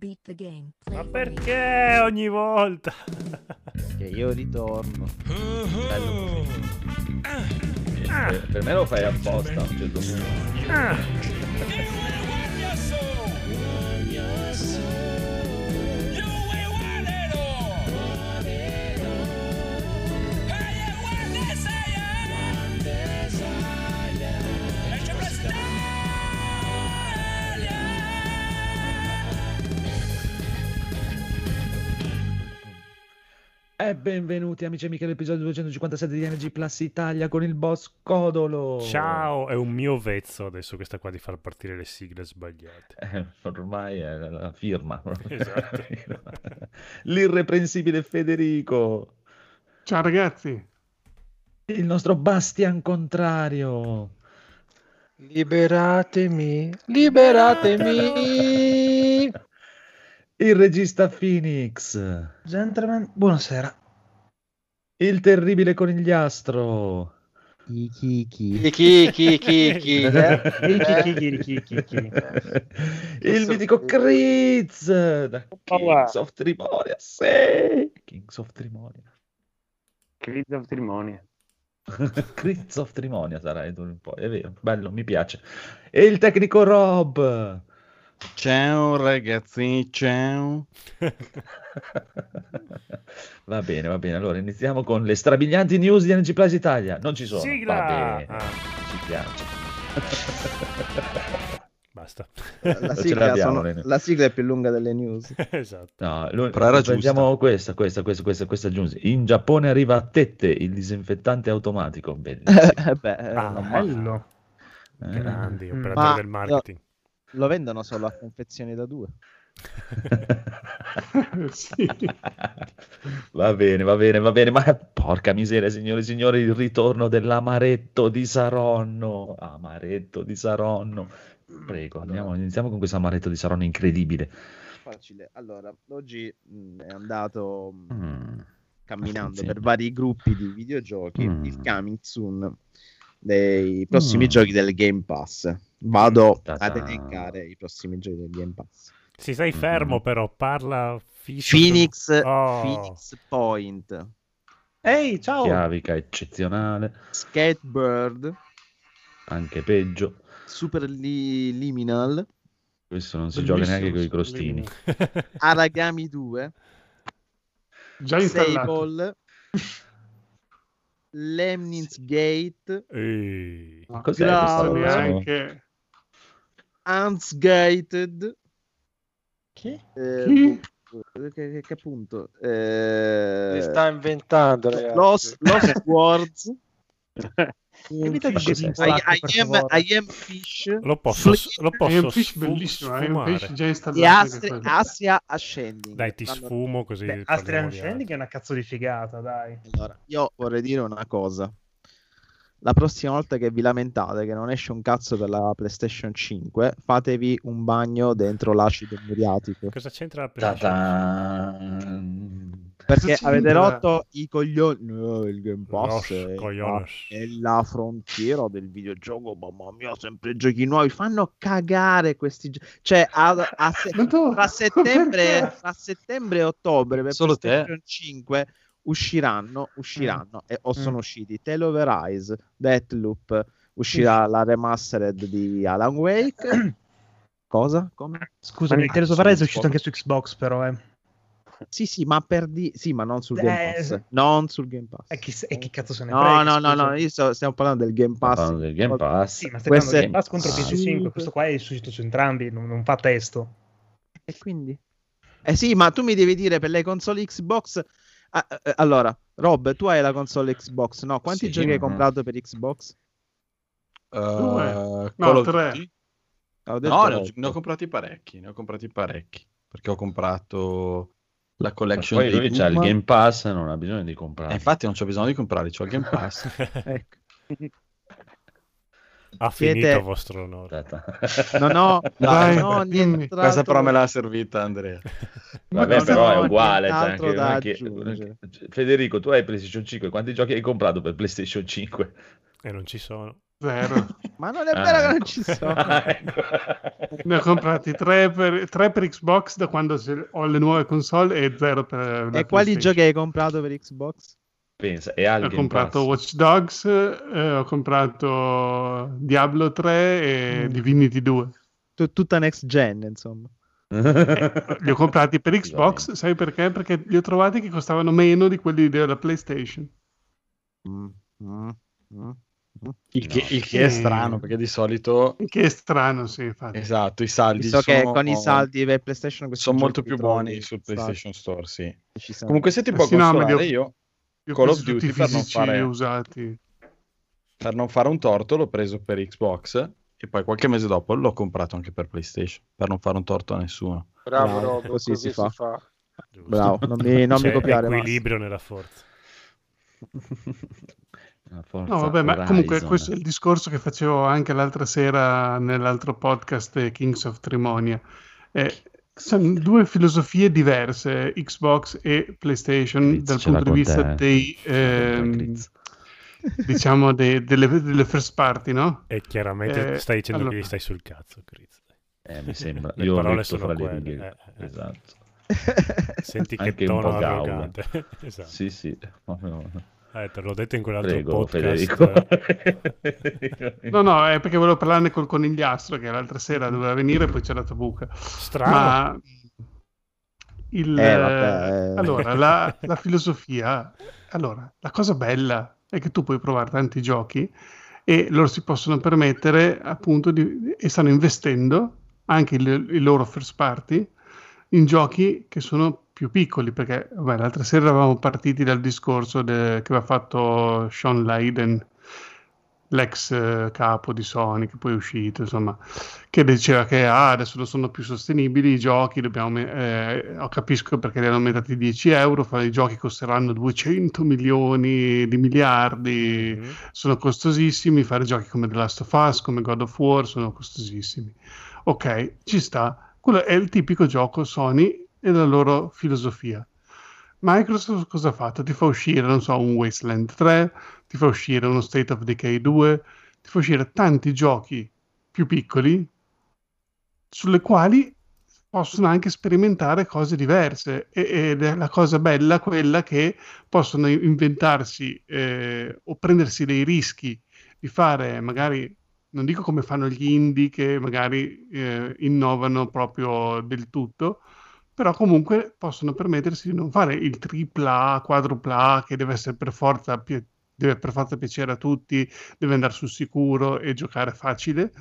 Beat the game. Ma perché ogni volta? Che io ritorno. Bello così. Per, per me lo fai apposta a benvenuti amici e amiche all'episodio 257 di NG Plus Italia con il boss Codolo. Ciao, è un mio vezzo adesso questa qua di far partire le sigle sbagliate. Eh, ormai è la firma. Esatto. L'irreprensibile Federico. Ciao ragazzi. Il nostro Bastian Contrario. Liberatemi, liberatemi. Il regista Phoenix. Gentlemen, buonasera. Il terribile conigliastro. Il mitico Kriz. Da Kings of Trimonia. Sì. Kings of Trimonia. Crise of Trimonia. Kriz of Trimonia sarai tu un po'. È vero, bello, mi piace. E il tecnico Rob. Ciao ragazzi, ciao. va bene, va bene. Allora iniziamo con le strabilianti news di NG Plus Italia. Non ci sono. Sigla! Va bene. Ah. Ci piace. Basta. La sigla, sono- la sigla è più lunga delle news. esatto. No, prendiamo questa, questa, questa, questa, questa news. In Giappone arriva a tette il disinfettante automatico. Bellissimo. Eh beh, eh, Ah. Bello. Eh. Grandi Mm. operatori Ma- del marketing. Lo vendono solo a confezioni da due. sì. Va bene, va bene, va bene, ma porca miseria, signore e signori, il ritorno dell'amaretto di Saronno. Amaretto di Saronno. Prego, andiamo, iniziamo con questo amaretto di Saronno incredibile. Facile. Allora, oggi mh, è andato mh, Mm. camminando Attenzione. per vari gruppi di videogiochi Mm. il coming soon dei prossimi Mm. giochi del Game Pass. Vado Ta-ta. ad elencare i prossimi giochi del Game Pass. Si stai fermo Mhm. però, parla fisso. Phoenix, Oh. Phoenix Point, Ehi, ciao. Chiavica eccezionale, Skatebird, anche peggio. Super Li- Liminal, Questo non si Bellissimo, gioca neanche con i crostini. Aragami 2, Già installato. Sable, Lemnins Gate, Ehi. Roba? neanche. Unsgated, Chi? eh, Chi? boh, che, che- che punto? Eh, Si sta inventando, ragazzi. Lost, Lost Words, Di cos'è? I, I am. I am Fish Lo posso, Fli- lo posso un fish sfu- bellissimo, un sfumare. fish già e installato. Astria, quello. Asia Ascending. Dai, ti sfumo così. Beh, di Ascending è una cazzo di figata, dai. Allora, io vorrei dire una cosa. La prossima volta che vi lamentate che non esce un cazzo per la PlayStation 5, fatevi un bagno dentro l'acido muriatico. Cosa c'entra la PlayStation? Ta-ta. Perché avete rotto i coglioni. No, il Game Pass Los è, cojones. è la frontiera del videogioco. Mamma mia, sempre giochi nuovi. Fanno cagare questi giochi. Cioè, a, a se- tra, settembre, tra settembre e ottobre per Solo te? PlayStation 5 usciranno, usciranno e o sono Mm. usciti Tale of Arise, Deathloop, uscirà la remastered di Alan Wake. Cosa? Come? Scusami, Ma- Tales of Arise è uscito anche su Xbox, però, eh. Sì, sì, ma per di... Sì, ma non sul Game Eh, Pass. s- Non sul Game Pass. E chi, e chi cazzo se ne No, frega? no, no, scusa. no, io sto- stiamo parlando del Game Pass. Parlando del Game Pass. Sì, ma Questo parlando del Pass contro Ah. PS5. Questo qua è uscito su entrambi, non, non fa testo. E quindi? Eh sì, ma tu mi devi dire per le console Xbox. Ah, eh, allora, Rob, tu hai la console Xbox, no? Quanti Sì, giochi hai ma- comprato per Xbox? Uh, No, tre. Detto No, ne ho, ne ho comprati parecchi, ne ho comprati parecchi. Perché ho comprato la Ma collection Poi dei lui c'ha il. Game Pass non ha bisogno di comprare. infatti non c'ho bisogno di comprarli, c'ho il Game Pass. Ecco. ha Siete- finito vostro onore. Aspetta. Non ho, Dai, non ho dimmi. nient'altro- Questa però me l'ha servita Andrea. Vabbè, non però è ho uguale. cioè, anche- anche-. Federico, tu hai PlayStation 5. Quanti giochi hai comprato per PlayStation 5? E non ci sono. Zero. Ma non è Ah, vero che ecco. non ci sono. Ah, ecco. Ne ho comprati tre per, tre per Xbox da quando ho le nuove console e zero per E quali giochi hai comprato per Xbox? Pensa, e Ho comprato Pass. Watch Dogs, eh, ho comprato Diablo 3 e Mm. Divinity 2. Tu- tutta next gen, insomma. Eh, li ho comprati per Xbox, sai perché? Perché li ho trovati che costavano meno di quelli della PlayStation. Mm, mm, mm. Il che, No. il che è Sì. strano, perché di solito, Che è strano, sì, infatti. esatto, i saldi che sono, con i saldi per PlayStation sono molto più trovi buoni sul PlayStation Store, sì. Comunque se ti può Sì, no, ma consolare, io Li ho Call of Duty per non fare- usati. per non fare un torto l'ho preso per Xbox e poi qualche mese dopo l'ho comprato anche per PlayStation, per non fare un torto a nessuno. Bravo, Bravo, Rob, così così, si fa. si fa. Bravo, non mi, non mi C'è copiare. Equilibrio nella forza. Forza No, vabbè, ma comunque Horizon. questo è il discorso che facevo anche l'altra sera nell'altro podcast eh, Kings of Trimonia. Eh, sono due filosofie diverse, Xbox e PlayStation, Chris, dal punto di vista te. dei, con te, ehm, diciamo, dei- delle, delle first party, no? E chiaramente Eh, stai dicendo allora- che gli stai sul cazzo, Chris. Eh, mi sembra. Le Io parole sono fra le quelle, righe. eh, eh. Esatto. Senti che Anche un tono arrogante. esatto. Sì, sì. Eh, te l'ho detto in quell'altro Prego, podcast. Federico. No, no, è perché volevo parlarne col conigliastro che l'altra sera doveva venire e poi c'è la buca. Strano. Ma il, Eh, vabbè, eh. allora, la, la filosofia, allora, la cosa bella è che tu puoi provare tanti giochi e loro si possono permettere appunto di, e stanno investendo anche il, il loro first party in giochi che sono più piccoli perché vabbè, l'altra sera eravamo partiti dal discorso de- che aveva fatto Sean Layden l'ex eh, capo di Sony che poi è uscito insomma che diceva che ah, adesso non sono più sostenibili i giochi, dobbiamo, eh, capisco perché li hanno aumentati 10 euro, i giochi costeranno 200 milioni di miliardi, Mhm. sono costosissimi, fare giochi come The Last of Us, come God of War sono costosissimi. Ok, ci sta, quello è il tipico gioco Sony e la loro filosofia. Microsoft cosa ha fatto? Ti fa uscire, non so, un Wasteland 3, ti fa uscire uno State of Decay 2, ti fa uscire tanti giochi più piccoli sulle quali possono anche sperimentare cose diverse ed è la cosa bella quella che possono inventarsi eh, o prendersi dei rischi di fare magari non dico come fanno gli indie che magari eh, innovano proprio del tutto però comunque possono permettersi di non fare il tripla, quadrupla che deve essere per forza pi- deve per forza piacere a tutti, deve andare sul sicuro e giocare facile,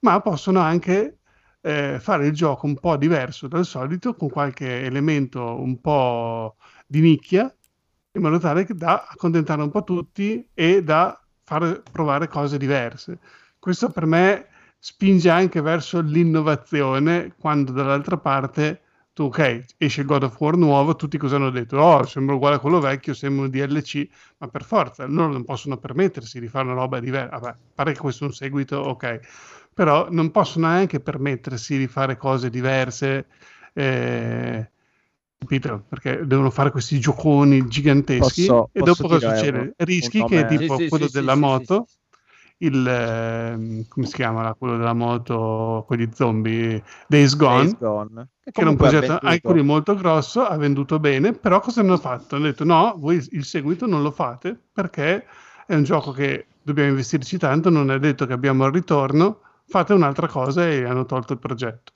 ma possono anche eh, fare il gioco un po' diverso dal solito, con qualche elemento un po' di nicchia, in modo tale da accontentare un po' tutti e da far provare cose diverse. Questo per me spinge anche verso l'innovazione, quando dall'altra parte tu, ok, esce il God of War nuovo, tutti cosa hanno detto? Oh, sembra uguale a quello vecchio, sembra un DLC, ma per forza, loro non possono permettersi di fare una roba diversa. Vabbè, pare che questo è un seguito, ok, però non possono neanche permettersi di fare cose diverse, eh, capito? Perché devono fare questi gioconi giganteschi Posso- e posso dopo cosa succede? Rischi che nome- tipo Sì, sì, quello sì, della sì, sì, moto, sì. Il ehm, come si chiama là, quello della moto, quelli zombie, Days Gone, Days Gone. che era un progetto anche molto grosso, ha venduto bene, però cosa hanno fatto? Hanno detto no, voi il seguito non lo fate perché è un gioco che dobbiamo investirci tanto, non è detto che abbiamo il ritorno, fate un'altra cosa e hanno tolto il progetto.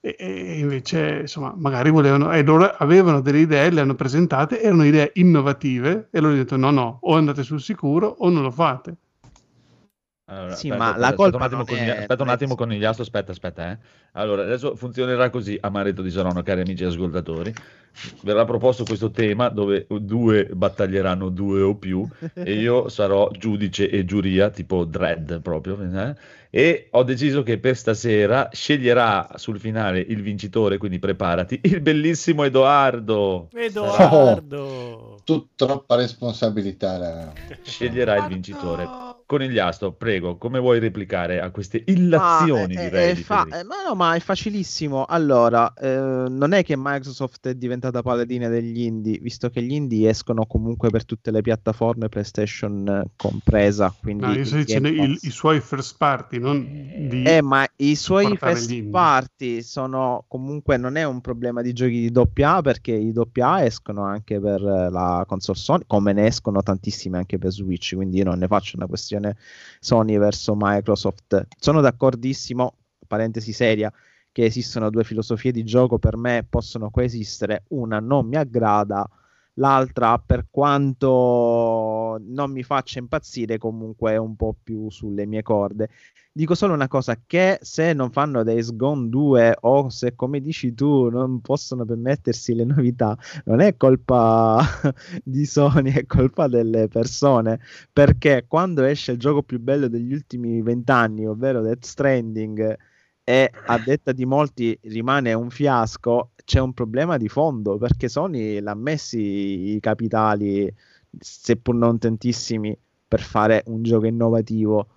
E, e invece, insomma, magari volevano, e loro avevano delle idee, le hanno presentate, erano idee innovative e loro hanno detto no, no, o andate sul sicuro o non lo fate. Allora, Sì, aspetta, ma aspetta, la aspetta colpa un attimo è gli- aspetta un attimo con Iliastro, aspetta, aspetta, eh. Allora, adesso funzionerà così, amaretto di Saronno, cari amici ascoltatori. Verrà proposto questo tema dove due battaglieranno due o più e io sarò giudice e giuria, tipo Dread proprio, eh? e ho deciso che per stasera sceglierà sul finale il vincitore, quindi preparati, il bellissimo Edoardo. Edoardo! Tu troppa responsabilità. raga. Sceglierà il vincitore. Conigliastro, prego, come vuoi replicare a queste illazioni Ma è- direi è di fa- eh, ma no, ma è facilissimo. Allora, eh, non è che Microsoft è diventata paladina degli indie, visto che gli indie escono comunque per tutte le piattaforme, PlayStation eh, compresa. Quindi No, io il sto dicendo il- i suoi first party, non di... Eh, ma i suoi first party sono comunque non è un problema di giochi di doppia A perché i doppia A escono anche per eh, la console Sony, come ne escono tantissimi anche per Switch, quindi io non ne faccio una questione Sony verso Microsoft. Sono d'accordissimo, parentesi seria, che esistono due filosofie di gioco per me possono coesistere, una non mi aggrada, l'altra per quanto non mi faccia impazzire comunque è un po' più sulle mie corde. Dico solo una cosa, che se non fanno Days Gone 2 o se come dici tu non possono permettersi le novità, non è colpa di Sony, è colpa delle persone, perché quando esce il gioco più bello degli ultimi vent'anni, ovvero Death Stranding, e a detta di molti rimane un fiasco, c'è un problema di fondo, perché Sony l'ha messi i capitali, seppur non tantissimi, per fare un gioco innovativo.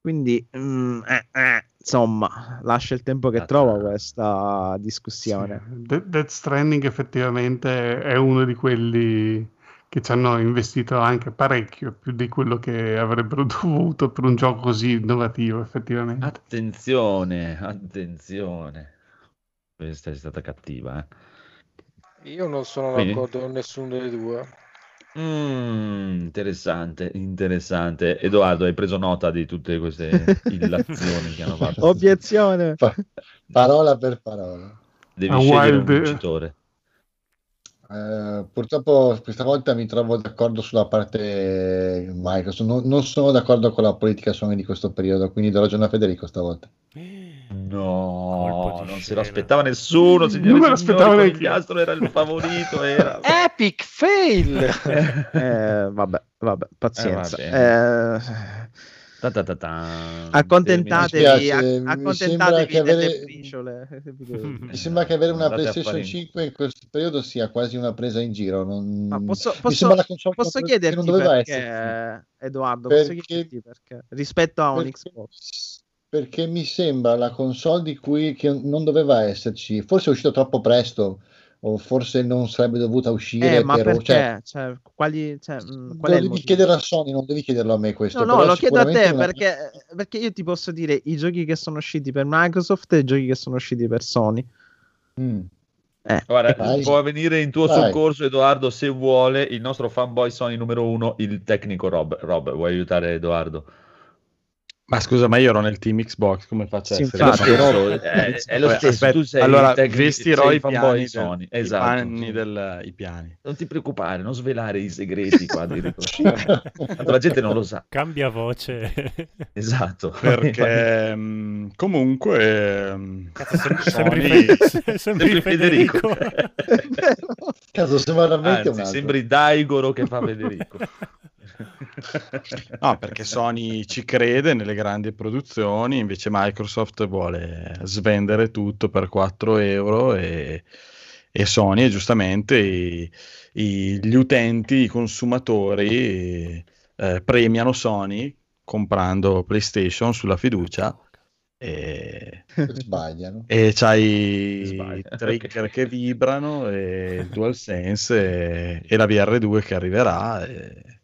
Quindi, mm, eh, eh, insomma, lascia il tempo che Ah, trova ah. questa discussione. Sì, De- Death Stranding effettivamente è uno di quelli che ci hanno investito anche parecchio, più di quello che avrebbero dovuto per un gioco così innovativo, effettivamente. Attenzione, attenzione. Questa è stata cattiva, eh. Io non sono Quindi? d'accordo con nessuno delle due. Mm, interessante, interessante. Edoardo, hai preso nota di tutte queste illazioni che hanno fatto? Obiezione. Pa- parola per parola. Devi A scegliere un Wild- vincitore. Eh, purtroppo questa volta mi trovo d'accordo sulla parte Microsoft. Non, non sono d'accordo con la politica Sony di questo periodo, quindi do ragione a Federico stavolta. No, non se scena. lo aspettava nessuno, signori Non me lo e signori, aspettavo neanche io. Conigliastro era il favorito, era... Epic fail! Eh, vabbè, vabbè, pazienza. Eh, Eh, Ta ta ta ta. accontentatevi, Mi spiace, accontentatevi delle briciole. Mi sembra che avere una Andate PlayStation fare- 5 in questo periodo sia quasi una presa in giro. non- Ma posso, posso- posso chiederti perché, esserci. Edoardo, posso Perché- chiederti perché? Rispetto a un Perché- Xbox. Perché mi sembra la console di cui che non doveva esserci. Forse è uscito troppo presto, o forse non sarebbe dovuta uscire. Eh, ma per- perché? cioè, Cioè, quali, cioè, mh, lo qual devi motivo? chiedere a Sony, non devi chiederlo a me questo. No, no, però lo chiedo a te una- perché, perché io ti posso dire i giochi che sono usciti per Microsoft e i giochi che sono usciti per Sony. Mm. Eh, Guarda, Vai. può venire in tuo Vai. soccorso, Edoardo, se vuole, il nostro fanboy Sony numero uno, il tecnico Rob. Rob, vuoi aiutare Edoardo? Ma scusa, ma io ero nel team Xbox, come faccio a Sì, essere infatti? Rob, è, è lo Vabbè, stesso, aspetta, tu sei allora sei i fanboy Sony, i esatto. panni del- i piani. Non ti preoccupare, non svelare i segreti qua di Tanto la gente non lo sa. Cambia voce. Esatto. Perché mh, comunque mh, Cazzo, sembri, Sony- sembri, Fe- sembri Sembri Federico. Federico. Cazzo, sembra veramente un Anzi, altro. sembri Daigoro che fa Federico. No, perché Sony ci crede nelle grandi produzioni, invece Microsoft vuole svendere tutto per 4 euro e, e Sony, e giustamente, i- i- gli utenti, i consumatori eh, premiano Sony comprando PlayStation sulla fiducia e, Sbagliano. e c'hai Sbaglia, i trigger ok. che vibrano e il DualSense e, e la VR2 che arriverà e,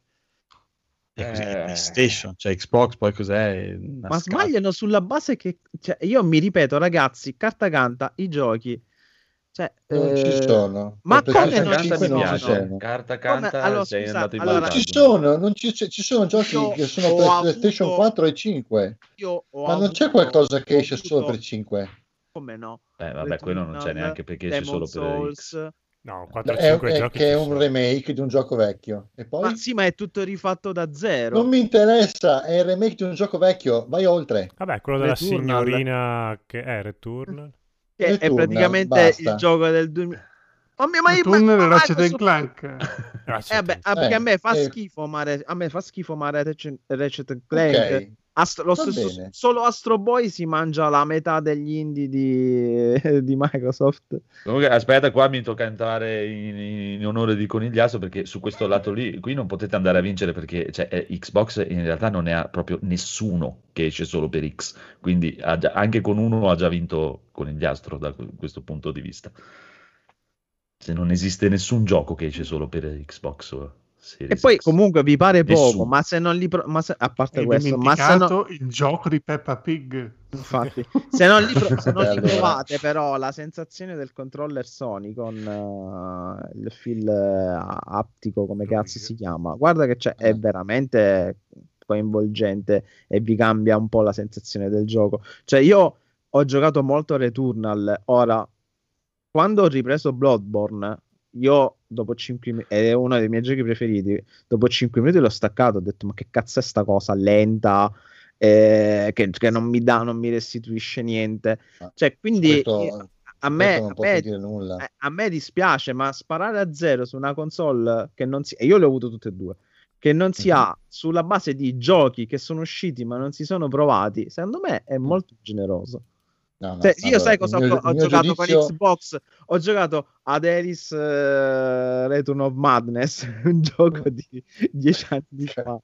Eh. PlayStation, cioè Xbox poi cos'è? Una Ma scatola. sbagliano sulla base che... Cioè, io mi ripeto, ragazzi, carta canta, i giochi... Cioè, Non ci eh, sono. ma come PlayStation non ci 5 mi sono? non ci sono. Carta Come- canta, allora, sei scusa, andato in allora- Non ci sono, non ci, ci sono giochi Io che sono per PlayStation avuto- 4 e 5, io ho ma non c'è qualcosa che esce solo avuto- per 5. Come no? Eh, vabbè, quello non c'è neanche perché esce solo per X. No, È, 4-5 è- giochi che è un sono. remake di un gioco vecchio. E poi Ma sì, ma è tutto rifatto da zero. non mi interessa, è il remake di un gioco vecchio, vai oltre. Vabbè, quello della Returnal. signorina che è Returnal. Che è Returnal, praticamente basta. il gioco del 2000. Oh mio, ma io Return e Ratchet and Clank. Ah, Eh, vabbè, ah, Eh, perché a me fa eh. schifo, ma Re- a me fa schifo, ma Ratchet and Clank. Ok. Astro- lo stesso- solo Astro Boy si mangia la metà degli indie di, di Microsoft. Comunque, aspetta, qua mi tocca entrare in, in onore di Conigliasso perché su questo lato lì, qui non potete andare a vincere perché cioè, Xbox in realtà non ne ha proprio nessuno che esce solo per X, quindi ha già- anche con uno ha già vinto Conigliastro da que- questo punto di vista. Se non esiste nessun gioco che esce solo per Xbox E poi X. comunque vi pare poco, ma se non li... pro- ma se- a parte Hai questo, ma se no- il gioco di Peppa Pig. Infatti, se non li, pro- se non li provate, però, la sensazione del controller Sony con eh, il fil eh, aptico, come cazzo si chiama, guarda che c'è, è Eh. veramente coinvolgente e vi cambia un po' la sensazione del gioco. Cioè, io ho giocato molto Returnal. Ora, quando ho ripreso Bloodborne, io dopo 5 minuti, è uno dei miei giochi preferiti. Dopo 5 minuti l'ho staccato. Ho detto, ma che cazzo è sta cosa lenta? eh, che, che non mi dà, non mi restituisce niente. Ah, Cioè, quindi Questo- a me, a me- nulla. eh, a me dispiace, ma sparare a zero su una console che non si. E io le ho avuto tutte e due. Che non si Mhm. ha sulla base di giochi che sono usciti ma non si sono provati, secondo me è molto generoso. No, no, Cioè, io allora, sai il cosa ho, mio- ho il giocato giudizio- con Xbox? Ho giocato ad Alice eh, Return of Madness, un gioco di dieci anni fa.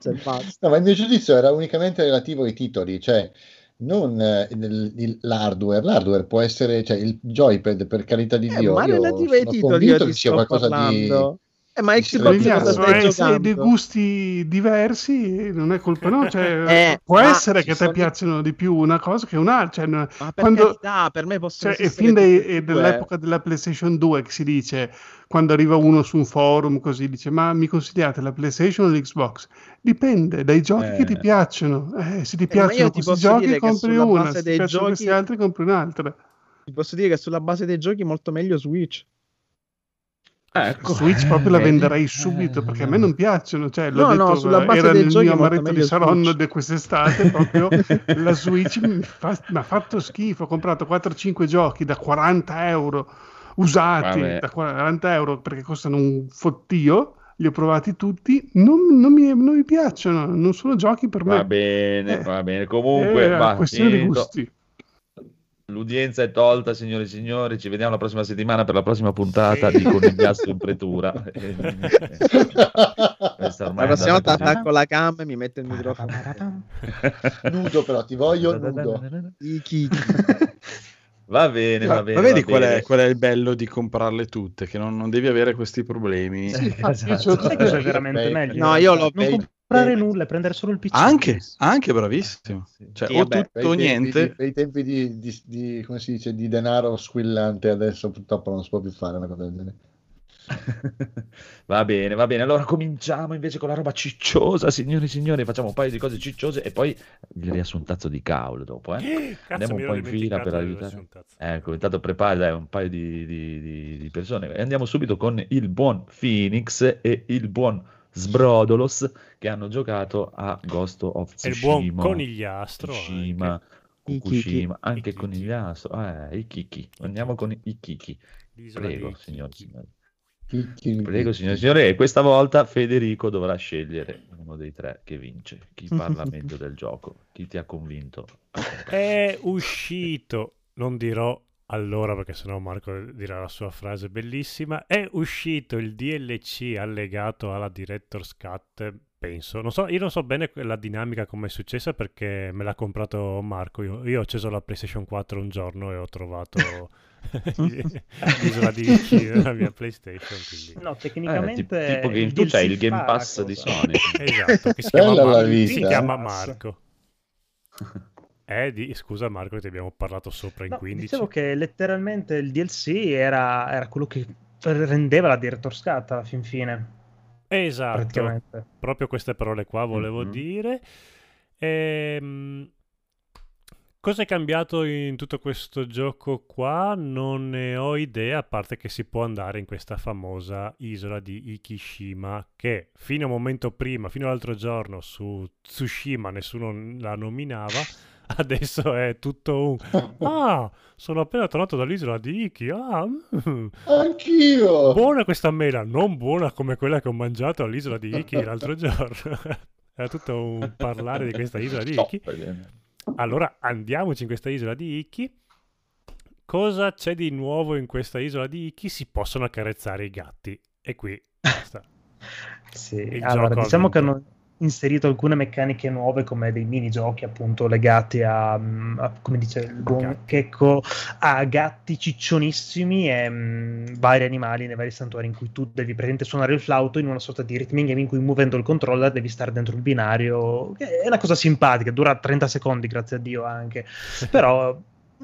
Cioè, basta. No, ma il mio giudizio era unicamente relativo ai titoli, cioè non eh, il- il- l'hardware. L'hardware può essere, cioè il joypad, per carità di Eh, Dio, ma relativo ai titoli io ti sto parlando. di... Eh, ma Xbox stai eh, se dei gusti diversi non è colpa no, cioè, Eh, può essere che a te sono- piacciono di più una cosa che un'altra, cioè, Ma per quando- carità, per me possono cioè, fin dai- dell'epoca della PlayStation 2 che si dice quando arriva uno su un forum così dice ma mi consigliate la PlayStation o l'Xbox? Dipende dai giochi che ti Eh. piacciono. Eh, se ti ma piacciono io ti questi giochi compri una, se ti piacciono questi giochi- altri compri un'altra. Ti posso dire che sulla base dei giochi molto meglio Switch. Ecco. Switch proprio la Vedi? venderei subito perché a me non piacciono. Cioè, l'ho No, no, detto, sulla base era il mio amaretto di Saronno Switch. di quest'estate. Proprio la Switch mi, fa- mi ha fatto schifo. Ho comprato 4-5 giochi da 40 euro usati Vabbè. da 40 euro perché costano un fottio. Li ho provati tutti, non, non mi, non mi piacciono, non sono giochi per me. Va bene, Eh, va bene. Comunque, È va, questione di gusti. L'udienza è tolta, signori e signori. Ci vediamo la prossima settimana per la prossima puntata di Conigliastro in pretura. Eh, ormai La prossima volta attacco la cam e mi metto il microfono. nudo però, ti voglio nudo. I Va bene, va bene. ma vedi qual bene. è, qual è il bello di comprarle tutte? Che non, non devi avere questi problemi. Sì, Esatto. cosa è Eh, veramente beh, meglio? No, io l'ho non comprare eh, nulla e prendere solo il PC. Anche, anche bravissimo. Cioè, Sì, o vabbè, tutto o niente. di- per i tempi di, di- di- come si dice, di denaro squillante adesso purtroppo non si può più fare una cosa del genere. Va bene, va bene. Allora cominciamo invece con la roba cicciosa, signori e signori. Facciamo un paio di cose cicciose e poi gli riassuntazzo di caul dopo. Eh? Cazzo, Andiamo un po' in fila per aiutare. un. Ecco, intanto prepari dai, un paio di, di- di- di persone. E andiamo subito con il buon Phoenix e il buon Sbrodolos che hanno giocato a Ghost of E il Tsushima. buon conigliastro. Tsushima, anche. I Fukushima, anche Conigliastro. Eh, i Kiki. Andiamo con i Kiki. Prego, signori, Prego, signori e signori, e questa volta Federico dovrà scegliere uno dei tre che vince. Chi parla meglio del gioco? Chi ti ha convinto? È uscito, non dirò allora perché sennò Marco dirà la sua frase bellissima, è uscito il DLC allegato alla Director's Cut, penso. Non so, io non so bene la dinamica come è successa perché me l'ha comprato Marco. Io, io ho acceso la PlayStation 4 un giorno e ho trovato l'isola di Iki nella mia PlayStation. Quindi... No, Eh, tecnicamente tipo, tipo game, il tu c'hai il Game Pass di. Sony. Esatto, che si chiama, Mar- si eh. chiama. Marco. Eh, di- scusa Marco, ti abbiamo parlato sopra in No, 15. dicevo che letteralmente il DLC era, era quello che rendeva la Director's Cut alla fin fine. Esatto, proprio queste parole qua volevo Mhm. dire. Ehm, cosa è cambiato in tutto questo gioco qua? Non ne ho idea, a parte che si può andare in questa famosa isola di Ikishima, che fino a un momento prima, fino all'altro giorno su Tsushima nessuno la nominava. Adesso è tutto un Ah, sono appena tornato dall'isola di Iki. Ah, mm. Anch'io! Buona questa mela, non buona come quella che ho mangiato all'isola di Iki l'altro giorno. Era tutto un parlare di questa isola di Iki. Allora andiamoci in questa isola di Iki. Cosa c'è di nuovo in questa isola di Iki? Si possono accarezzare i gatti. E qui basta. Sì, Il allora diciamo che vinto. Inserito alcune meccaniche nuove come dei minigiochi appunto legati a, a, come dice il buon. Checco a gatti ciccionissimi e mm, vari animali nei vari santuari in cui tu devi praticamente suonare il flauto in una sorta di rhythm game in cui muovendo il controller devi stare dentro il binario è una cosa simpatica dura 30 secondi grazie a Dio anche però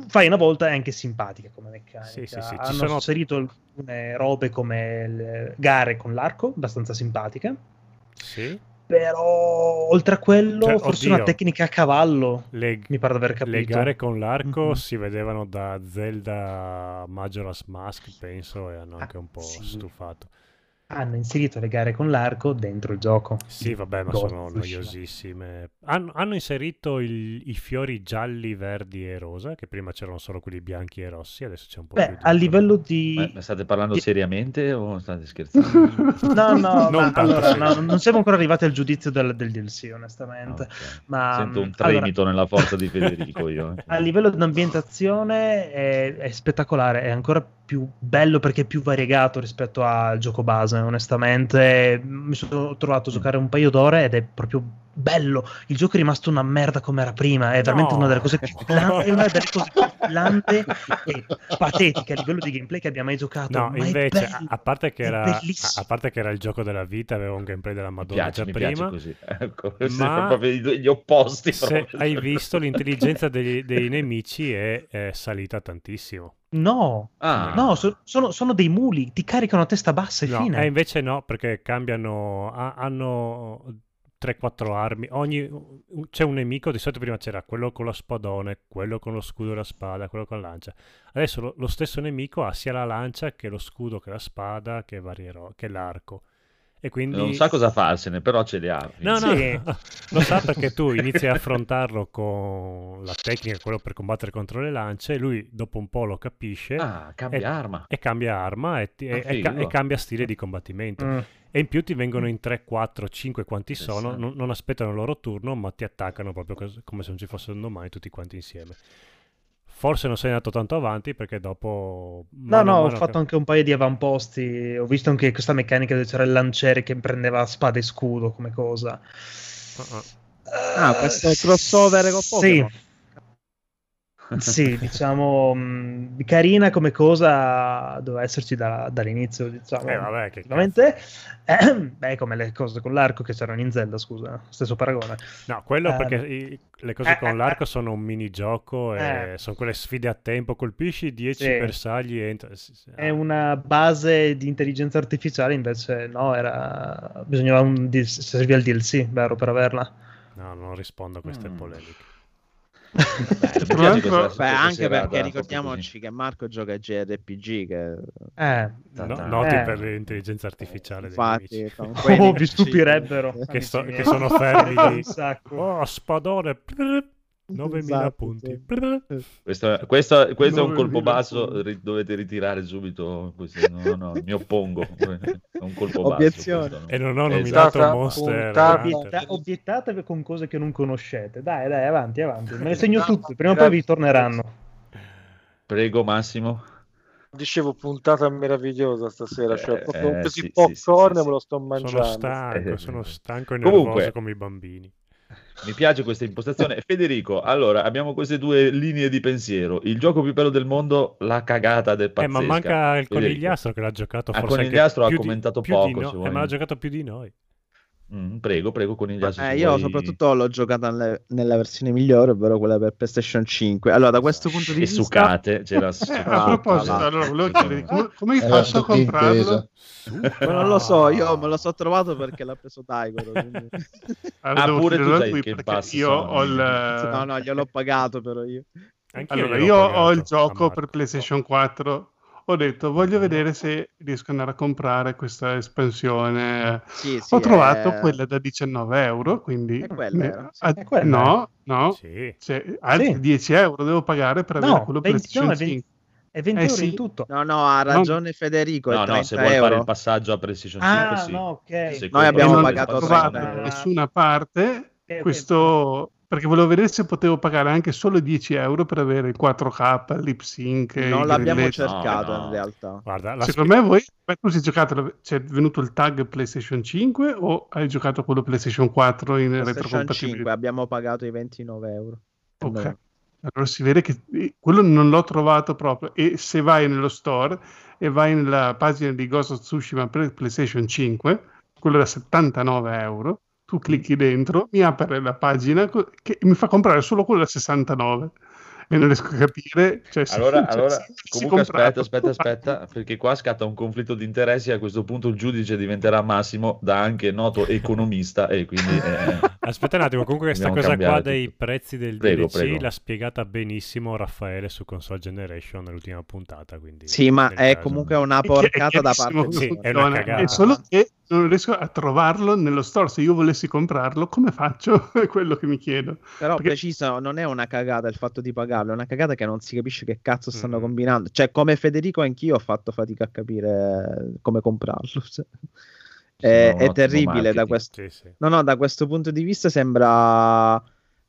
fai una volta è anche simpatica come meccanica Sì, sì, sì, ci hanno sono- inserito alcune robe come gare con l'arco abbastanza simpatiche Sì. Però oltre a quello, Cioè, forse oddio. una tecnica a cavallo. Le, Mi pare di aver capito. le gare con l'arco Mhm. si vedevano da Zelda Majora's Mask, penso, e hanno anche un po' sì. stufato. Hanno inserito le gare con l'arco dentro il gioco. Sì, vabbè, ma Ghost sono Fushima. noiosissime. Hanno, hanno inserito il- i fiori gialli, verdi e rosa, che prima c'erano solo quelli bianchi e rossi, adesso c'è un po' più Beh, di... a livello di... Ma, ma state parlando di- seriamente o state scherzando? No, no, Non allora, no, non siamo ancora arrivati al giudizio del, del DLC, onestamente. Ah, ok. Ma, Sento un mm, allora- tremito nella forza di Federico io. eh. A livello di ambientazione è, è spettacolare, è ancora più bello perché è più variegato rispetto al gioco base, onestamente. Mi sono trovato a giocare un paio d'ore ed è proprio bello. Il gioco è rimasto una merda come era prima, è veramente No. una delle cose più blande, è una delle cose più blande e patetiche a livello di gameplay che abbia mai giocato. No, ma invece, a, bello, a parte che è era, a, bellissimo. a parte che era il gioco della vita, aveva un gameplay della Mi Madonna piace, già mi prima. piace così. Ecco, Ma- proprio gli opposti. Se proprio. hai visto, l'intelligenza dei, dei nemici è, è salita tantissimo. No, Ah. no, so- sono, sono dei muli, ti caricano a testa bassa e No, fine. e invece no, perché cambiano, ha- hanno 3-4 armi, ogni, c'è un nemico, di solito prima c'era quello con lo spadone, quello con lo scudo e la spada, quello con la lancia. Adesso lo, lo stesso nemico ha sia la lancia che lo scudo, che la spada, che, varie che l'arco. E quindi... Non sa cosa farsene, però ce le ha. No, no, Sì. lo sa perché tu inizi a affrontarlo con la tecnica, quello per combattere contro le lance, e lui dopo un po' lo capisce Ah, cambia e- arma. e cambia arma e, ti- Ah, e e cambia stile di combattimento. Mm. E in più ti vengono in 3, 4, 5 quanti sono, non, non aspettano il loro turno, ma ti attaccano proprio come se non ci fosse un domani tutti quanti insieme. Forse non sei andato tanto avanti perché dopo... No, no, ho fatto che- anche un paio di avamposti. Ho visto anche questa meccanica dove c'era il lanciere che prendeva spada e scudo come cosa. Ah, Ah, questo crossover con Pokémon. Sì. Sì, diciamo, mh, carina come cosa doveva esserci da- dall'inizio, diciamo. Eh, vabbè, che Effettivamente, eh, beh, come le cose con l'arco che c'erano in Zelda, scusa, stesso paragone. No, quello Eh, perché i- le cose eh, con eh, l'arco eh. sono un minigioco e sono quelle sfide a tempo, colpisci 10 Sì. bersagli e entra... sì, sì, È ah. una base di intelligenza artificiale, invece no, era... bisognava un... Serviva il DLC, vero, per averla. No, non rispondo a queste Mm. polemiche. Questa Beh, anche perché ricordiamoci che Marco gioca a JRPG, che Eh, No, noti Eh. per l'intelligenza artificiale infatti Oh, vi stupirebbero. Che, Amici che sono fermi sacco. Oh, spadone. Prr, 9000 Esatto, punti. sì. prr. Questo, questo- questo è un 9.000 colpo basso, ri- dovete ritirare subito. questo. No, no, mi oppongo. È un colpo basso. Obiezione. questo, no. E non ho Esatto. nominato Stata Monster puntata- Hunter. Obietta- obiettate con cose che non conoscete. Dai, dai, avanti, avanti. Me le segno No, tutte. Prima o poi vi torneranno. Prego, Massimo. Dicevo, puntata meravigliosa stasera. Cioè, Eh, proprio eh, così sì, popcorn sì, sì, me lo sto Sono mangiando. stanco, Eh, sono stanco e Comunque- nervoso come i bambini. Mi piace questa impostazione. Federico, allora abbiamo queste due linee di pensiero. Il gioco più bello del mondo, la cagata del Eh, pazzesca. ma manca il Federico. conigliastro che l'ha giocato Ah, forse Conigliastro anche ha di- commentato di poco, no- se eh, ma l'ha giocato più di noi. Mm, prego, prego, Conigliastro. Eh, se io vuoi- soprattutto l'ho giocata nelle- nella versione migliore, ovvero quella per PlayStation 5. Allora, da questo punto di E vista, sucate, c'era Eh, Ah, a proposito, allora volevo chiedere come, come hai Era fatto a comprarlo? ma non lo so, io me lo so trovato perché l'ha preso Daigoro. quindi- Allora, Ah, devo pure tu sai che io ho il... no, no, gliel'ho pagato però io. Anch'io Allora, io ho il gioco per PlayStation 4. Ho detto, voglio vedere se riesco ad andare a comprare questa espansione. Sì, sì, Ho trovato è- quella da 19 euro, quindi... È quella, me- era, sì, a- è quella. No, no, Sì. cioè, altri Sì. 10 euro devo pagare per avere No, quello 29, PlayStation 5. È 20 Eh euro sì. in tutto. No, no, ha ragione Federico, è No, 30 no, se vuoi euro. fare il passaggio a PlayStation 5, Ah, sì. no, ok. Se Noi abbiamo pagato l'ho passaggio- trovato sempre. da nessuna parte ok. questo perché volevo vedere se potevo pagare anche solo 10 euro per avere il 4K, il lip sync. Non l'abbiamo grilletti. cercato No, no. in realtà. Guarda, la Secondo me voi tu sei giocato, c'è venuto il tag PlayStation 5 o hai giocato quello PlayStation 4 in PlayStation 5 retrocompatibilità? abbiamo pagato i 29 euro. Ok. No. Allora si vede che eh, quello non l'ho trovato proprio e se vai nello store e vai nella pagina di Ghost of Tsushima per PlayStation 5, quello da 79 euro, tu clicchi dentro, mi apre la pagina che mi fa comprare solo quello da 69 e non riesco a capire. Cioè, se- Allora, cioè, allora, se avessi comunque comprato- aspetta, aspetta, aspetta, perché qua scatta un conflitto di interessi e a questo punto il giudice diventerà Massimo da anche noto economista e quindi... eh, Aspetta un attimo, comunque questa cosa qua cambiare dei tutto. prezzi del Prego, DLC prego. l'ha spiegata benissimo Raffaele su Console Generation nell'ultima puntata, quindi Sì, ma è caso- comunque una porcata da parte Sì, è una cagata. È solo che non riesco a trovarlo nello store. Se io volessi comprarlo, come faccio? È quello che mi chiedo. Però Perché- preciso, non è una cagata il fatto di pagarlo, è una cagata che non si capisce che cazzo stanno Mm. combinando. Cioè, come Federico, anch'io ho fatto fatica a capire come comprarlo. Cioè, È, è terribile da questo. Sì, sì. No, no, da questo punto di vista sembra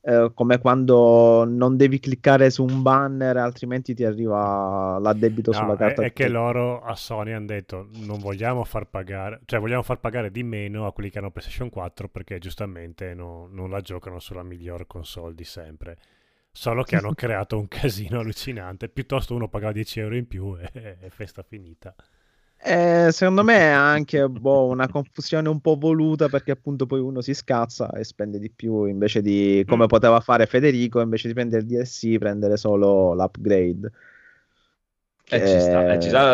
eh, come quando non devi cliccare su un banner, altrimenti ti arriva l'addebito No, sulla è, carta. è che di- loro a Sony hanno detto non vogliamo far pagare, cioè vogliamo far pagare di meno a quelli che hanno PlayStation 4 perché giustamente no- non la giocano sulla miglior console di sempre. Solo che hanno creato un casino allucinante. Piuttosto uno pagava 10 euro in più e, e festa finita. Eh, secondo me è anche boh, una confusione un po' voluta perché appunto poi uno si scazza e spende di più invece di come Mm. poteva fare Federico, invece di prendere il DLC, prendere solo l'upgrade. eh, ci sta, eh, ci sta.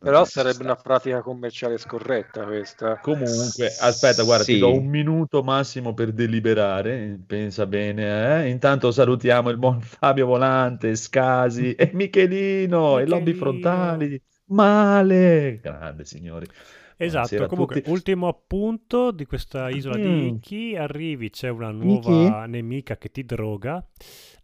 Però Ci sarebbe sta. una pratica commerciale scorretta questa. Comunque, aspetta, guarda, ti Sì. do un minuto massimo per deliberare, pensa bene, eh? Intanto salutiamo il buon Fabio Volante, Scasi e Michelino, e lobby Michelino. frontali. Male! Grande, signori. Buonasera Esatto, a comunque, ultimo appunto di questa isola di Mm. Iki, arrivi, c'è una nuova nemica che ti droga,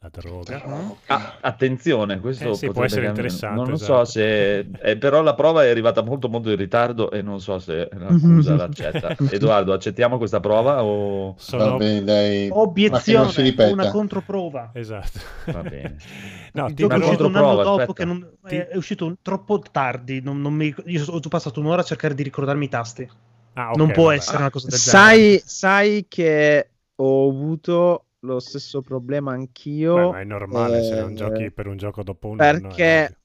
la droga. Ah, attenzione, questo Eh sì, può essere cambiare- interessante, Non lo esatto. so se... eh, però la prova è arrivata molto molto in ritardo e non so se l'accusa l'accetta. Edoardo, accettiamo questa prova o... Va Sono... bene, dai. Obiezione, una controprova. Esatto. Va bene. No, ti una uscito un anno controprova, dopo aspetta. che non- Ti- è, uscito troppo tardi. non- non mi- io ho passato un'ora a cercare di ricordarmi i tasti. Ah, ok, non può vabbè. essere una cosa del genere. Sai, sai che ho avuto lo stesso problema anch'io. Beh, ma è normale se non eh, giochi per un gioco dopo un anno. è perché ovvio.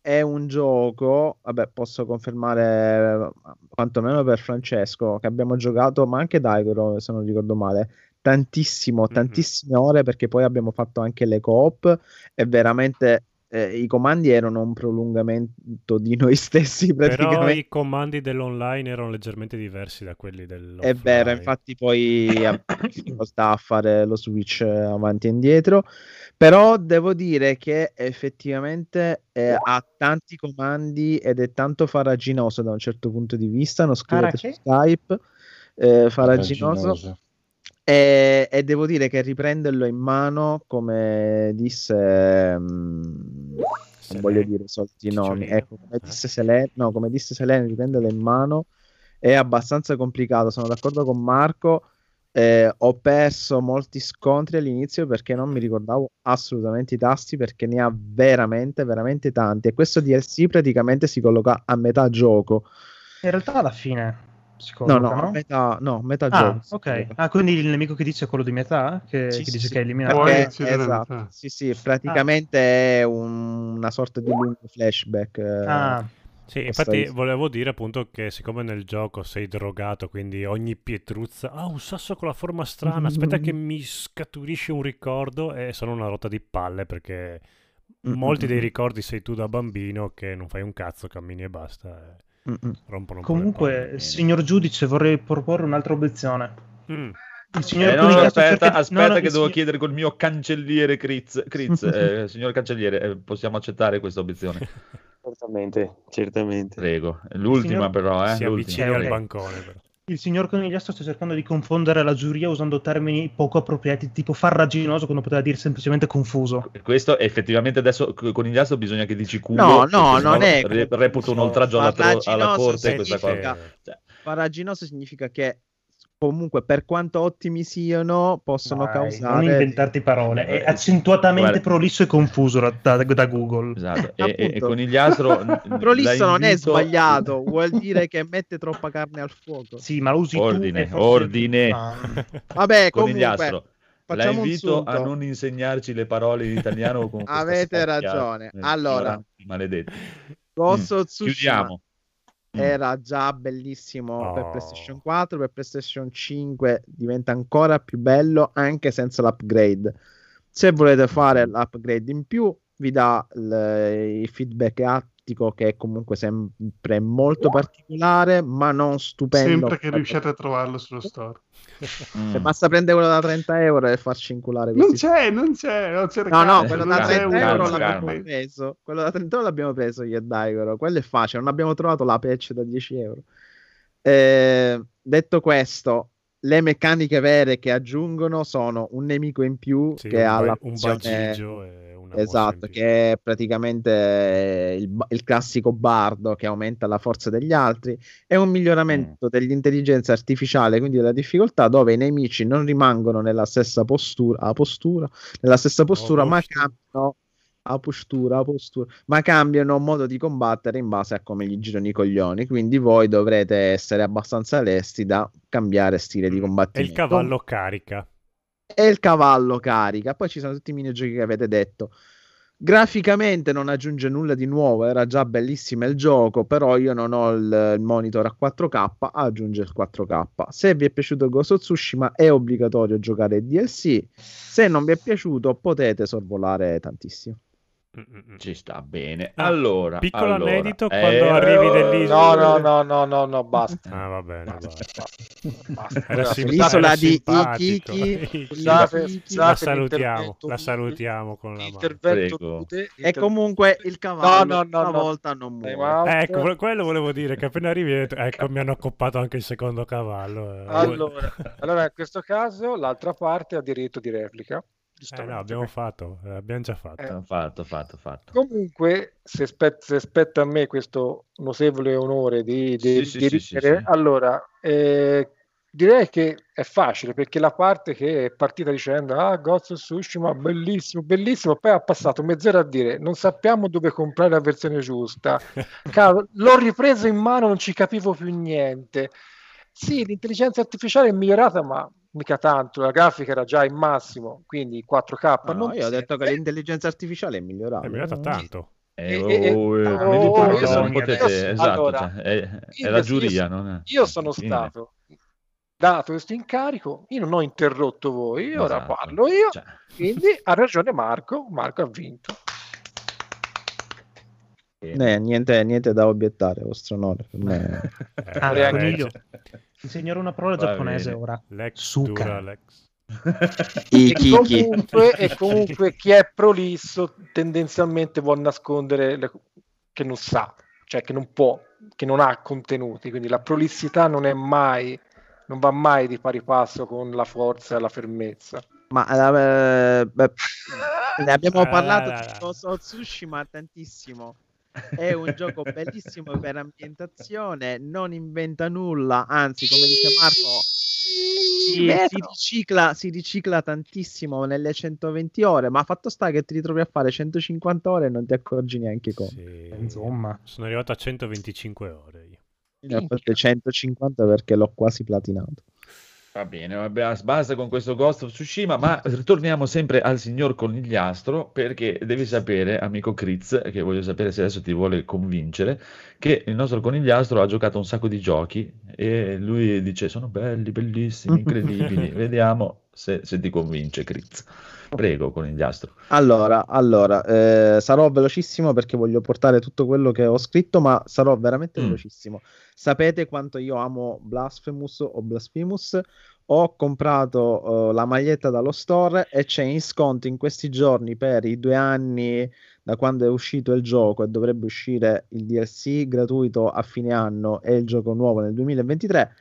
è un gioco, vabbè, posso confermare eh, quantomeno per Francesco che abbiamo giocato, ma anche Daigoro, se non ricordo male, tantissimo, Mhm. tantissime ore perché poi abbiamo fatto anche le coop e veramente eh, i comandi erano un prolungamento di noi stessi Però praticamente. i comandi dell'online erano leggermente diversi da quelli dell'offline. È vero, infatti poi difficoltà a fare lo switch avanti e indietro, però devo dire che effettivamente eh, ha tanti comandi ed è tanto faraginoso da un certo punto di vista, non scrivete su Arache? Skype, eh, faraginoso, Faraginoso. e, e devo dire che riprenderlo in mano, come disse... mm, non voglio dire soliti nomi, ecco, come Eh. disse Selene, no, come disse Selene, riprenderlo in mano. È abbastanza complicato, sono d'accordo con Marco, eh, ho perso molti scontri all'inizio perché non mi ricordavo assolutamente i tasti perché ne ha veramente, veramente tanti. E questo DLC praticamente si colloca a metà gioco, In realtà alla fine si no, no, no? metà, no, metà Ah, gioco. si ok. Ah, quindi il nemico che dice è quello di metà? Che, Sì, che sì, dice sì. che è eliminato? Perché- esatto, metà. sì, sì, praticamente è un- una sorta di lungo flashback. eh, Ah, Sì, infatti is- volevo dire appunto che siccome nel gioco sei drogato, quindi ogni pietruzza, ah un sasso con la forma strana, aspetta che mi scaturisce un ricordo e sono una rotta di palle perché molti dei ricordi sei tu da bambino che non fai un cazzo, cammini e basta, e Mm-mm. Rompono comunque, signor giudice, vorrei proporre un'altra obiezione. Mm. Il signor Eh, no, Conigliastro aspetta, cerca di- aspetta no, no, che devo signor- chiedere col mio cancelliere Critz. Critz, eh, signor cancelliere, eh, possiamo accettare questa obiezione? Certamente, certamente. Prego. L'ultima Signor- però, eh? si l'ultima. ok. al bancone però. Il signor Conigliastro sta cercando di confondere la giuria usando termini poco appropriati, tipo farraginoso, quando poteva dire semplicemente confuso. Questo effettivamente adesso c- con il astro bisogna che dici culo. No, no, non è re- reputo un oltraggio alla, alla corte questa cosa. Cioè, Farraginoso significa che comunque per quanto ottimi siano possono Dai, causare Non inventarti parole, è accentuatamente Guarda. prolisso e confuso da, da- Google. esatto. E, e, e con il astro Prolisso non è invito- sbagliato, vuol dire che mette troppa carne al fuoco. Sì, ma lo usi Ordine, tu. forse- ordine. Ah. Vabbè, con comunque, astro. La invito a non insegnarci le parole in italiano Avete ragione. Allora. Maledetti. Ghost Mm, Chiudiamo. Mm. era già bellissimo per Oh. PlayStation 4, per PlayStation 5 diventa ancora più bello anche senza l'upgrade. Se volete fare l'upgrade in più, vi dà il, il feedback attico che è comunque sempre molto particolare, ma non stupendo. Sempre che riusciate a trovarlo sullo store. Mm. Basta prendere quello da 30 euro e farci inculare Non c'è, non c'è. Ho No, cercato, no, quello da Calma, 30 c'è euro l'abbiamo calma. preso. Quello da 30 euro l'abbiamo preso io e Daigoro. Quello è facile, non abbiamo trovato la patch da 10 euro. Eh, detto questo, le meccaniche vere che aggiungono sono un nemico in più Sì, che un, ha ba- la un funzione- bagigio Esatto, che è praticamente eh, il, il classico bardo che aumenta la forza degli altri. È un Mm. miglioramento dell'intelligenza artificiale, quindi della difficoltà, dove i nemici non rimangono nella stessa postura, postura, nella stessa postura, ma postura. cambiano a postura, a postura, ma cambiano modo di combattere in base a come gli girano i coglioni. Quindi voi dovrete essere abbastanza lesti da cambiare stile di Mm. E combattimento. il cavallo carica. E il cavallo carica. Poi ci sono tutti i minigiochi che avete detto. Graficamente non aggiunge nulla di nuovo, era già bellissimo il gioco, però io non ho il, il monitor a 4K, aggiunge il 4K. Se vi è piaciuto Ghost of Tsushima è obbligatorio giocare DLC, se non vi è piaciuto potete sorvolare tantissimo. Ci sta bene. Ah, allora, piccolo allora, anedito eh, quando arrivi dell'isola. No, no, no, no, no, no, basta. Ah, va bene, Basta, basta. basta. L'isola di. Ikiki. La salutiamo, la salutiamo con la mano. E comunque il cavallo No, no, no, no. stavolta non muore. Ecco, que- quello volevo dire, che appena arrivi, ecco, mi hanno accoppato anche il secondo cavallo. eh. Allora, allora, in questo caso l'altra parte ha diritto di replica. Eh no, abbiamo fatto, eh, abbiamo già fatto. Eh. Fatto, fatto, fatto. Comunque, se, spet- se spetta a me questo notevole onore di, di, Sì, sì, di sì, sì, allora eh, direi che è facile perché la parte che è partita dicendo ah, Ghost of Tsushima bellissimo, bellissimo, poi ha passato mezz'ora a dire non sappiamo dove comprare la versione giusta. Cavolo, l'ho ripreso in mano, non ci capivo più niente. Sì, l'intelligenza artificiale è migliorata, ma mica tanto. La grafica era già in massimo, quindi 4K. No, no, non io ho detto che l'intelligenza artificiale è migliorata. È migliorata tanto. Eh, E- e- oh, eh, oh, io potete- sono- io esatto, allora, cioè, è, è io- la io giuria, sono- non è- Io sono stato dato questo incarico, io non ho interrotto voi, io ora Esatto. parlo io, Cioè, quindi ha ragione Marco, Marco ha vinto. Eh, niente, niente da obiettare, vostro onore. Per me. Eh, Ah, eh, Coniglio. Insegnerò una parola Va giapponese bene. ora. Lex Suka. Lex. I E comunque, e comunque chi è prolisso tendenzialmente vuole nascondere le- che non sa, cioè che non può, che non ha contenuti, quindi la prolissità non è mai, non va mai di pari passo con la forza e la fermezza. Ma eh, beh, ne abbiamo Ah, parlato là, di. Ghost Tsushima tantissimo. È un gioco bellissimo per ambientazione, non inventa nulla, anzi, come dice Marco, si, si ricicla, si ricicla tantissimo nelle 120 ore, ma fatto sta che ti ritrovi a fare 150 ore e non ti accorgi neanche come. Sì. Insomma. Sono arrivato a 125 ore io. Ne ho fatte 150 perché l'ho quasi platinato. Va bene, basta con questo Ghost of Tsushima, ma ritorniamo sempre al signor Conigliastro perché devi sapere, amico Kriz, che voglio sapere se adesso ti vuole convincere, che il nostro Conigliastro ha giocato un sacco di giochi e lui dice sono belli, bellissimi, incredibili. Vediamo se, se ti convince Kriz. Prego, Conigliastro. Allora, allora eh, sarò velocissimo perché voglio portare tutto quello che ho scritto, ma sarò veramente Mm. velocissimo. Sapete quanto io amo Blasphemous o Blasphemous? Ho comprato eh, la maglietta dallo store e c'è in sconto in questi giorni per i due anni da quando è uscito il gioco e dovrebbe uscire il DLC gratuito a fine anno e il gioco nuovo nel 2023.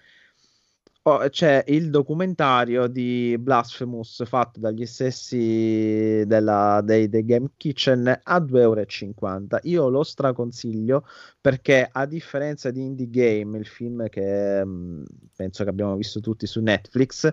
C'è il documentario di Blasphemous fatto dagli stessi della, dei, dei Game Kitchen a 2,50 euro. Io lo straconsiglio perché a differenza di Indie Game, il film che mh, mm, penso che abbiamo visto tutti su Netflix,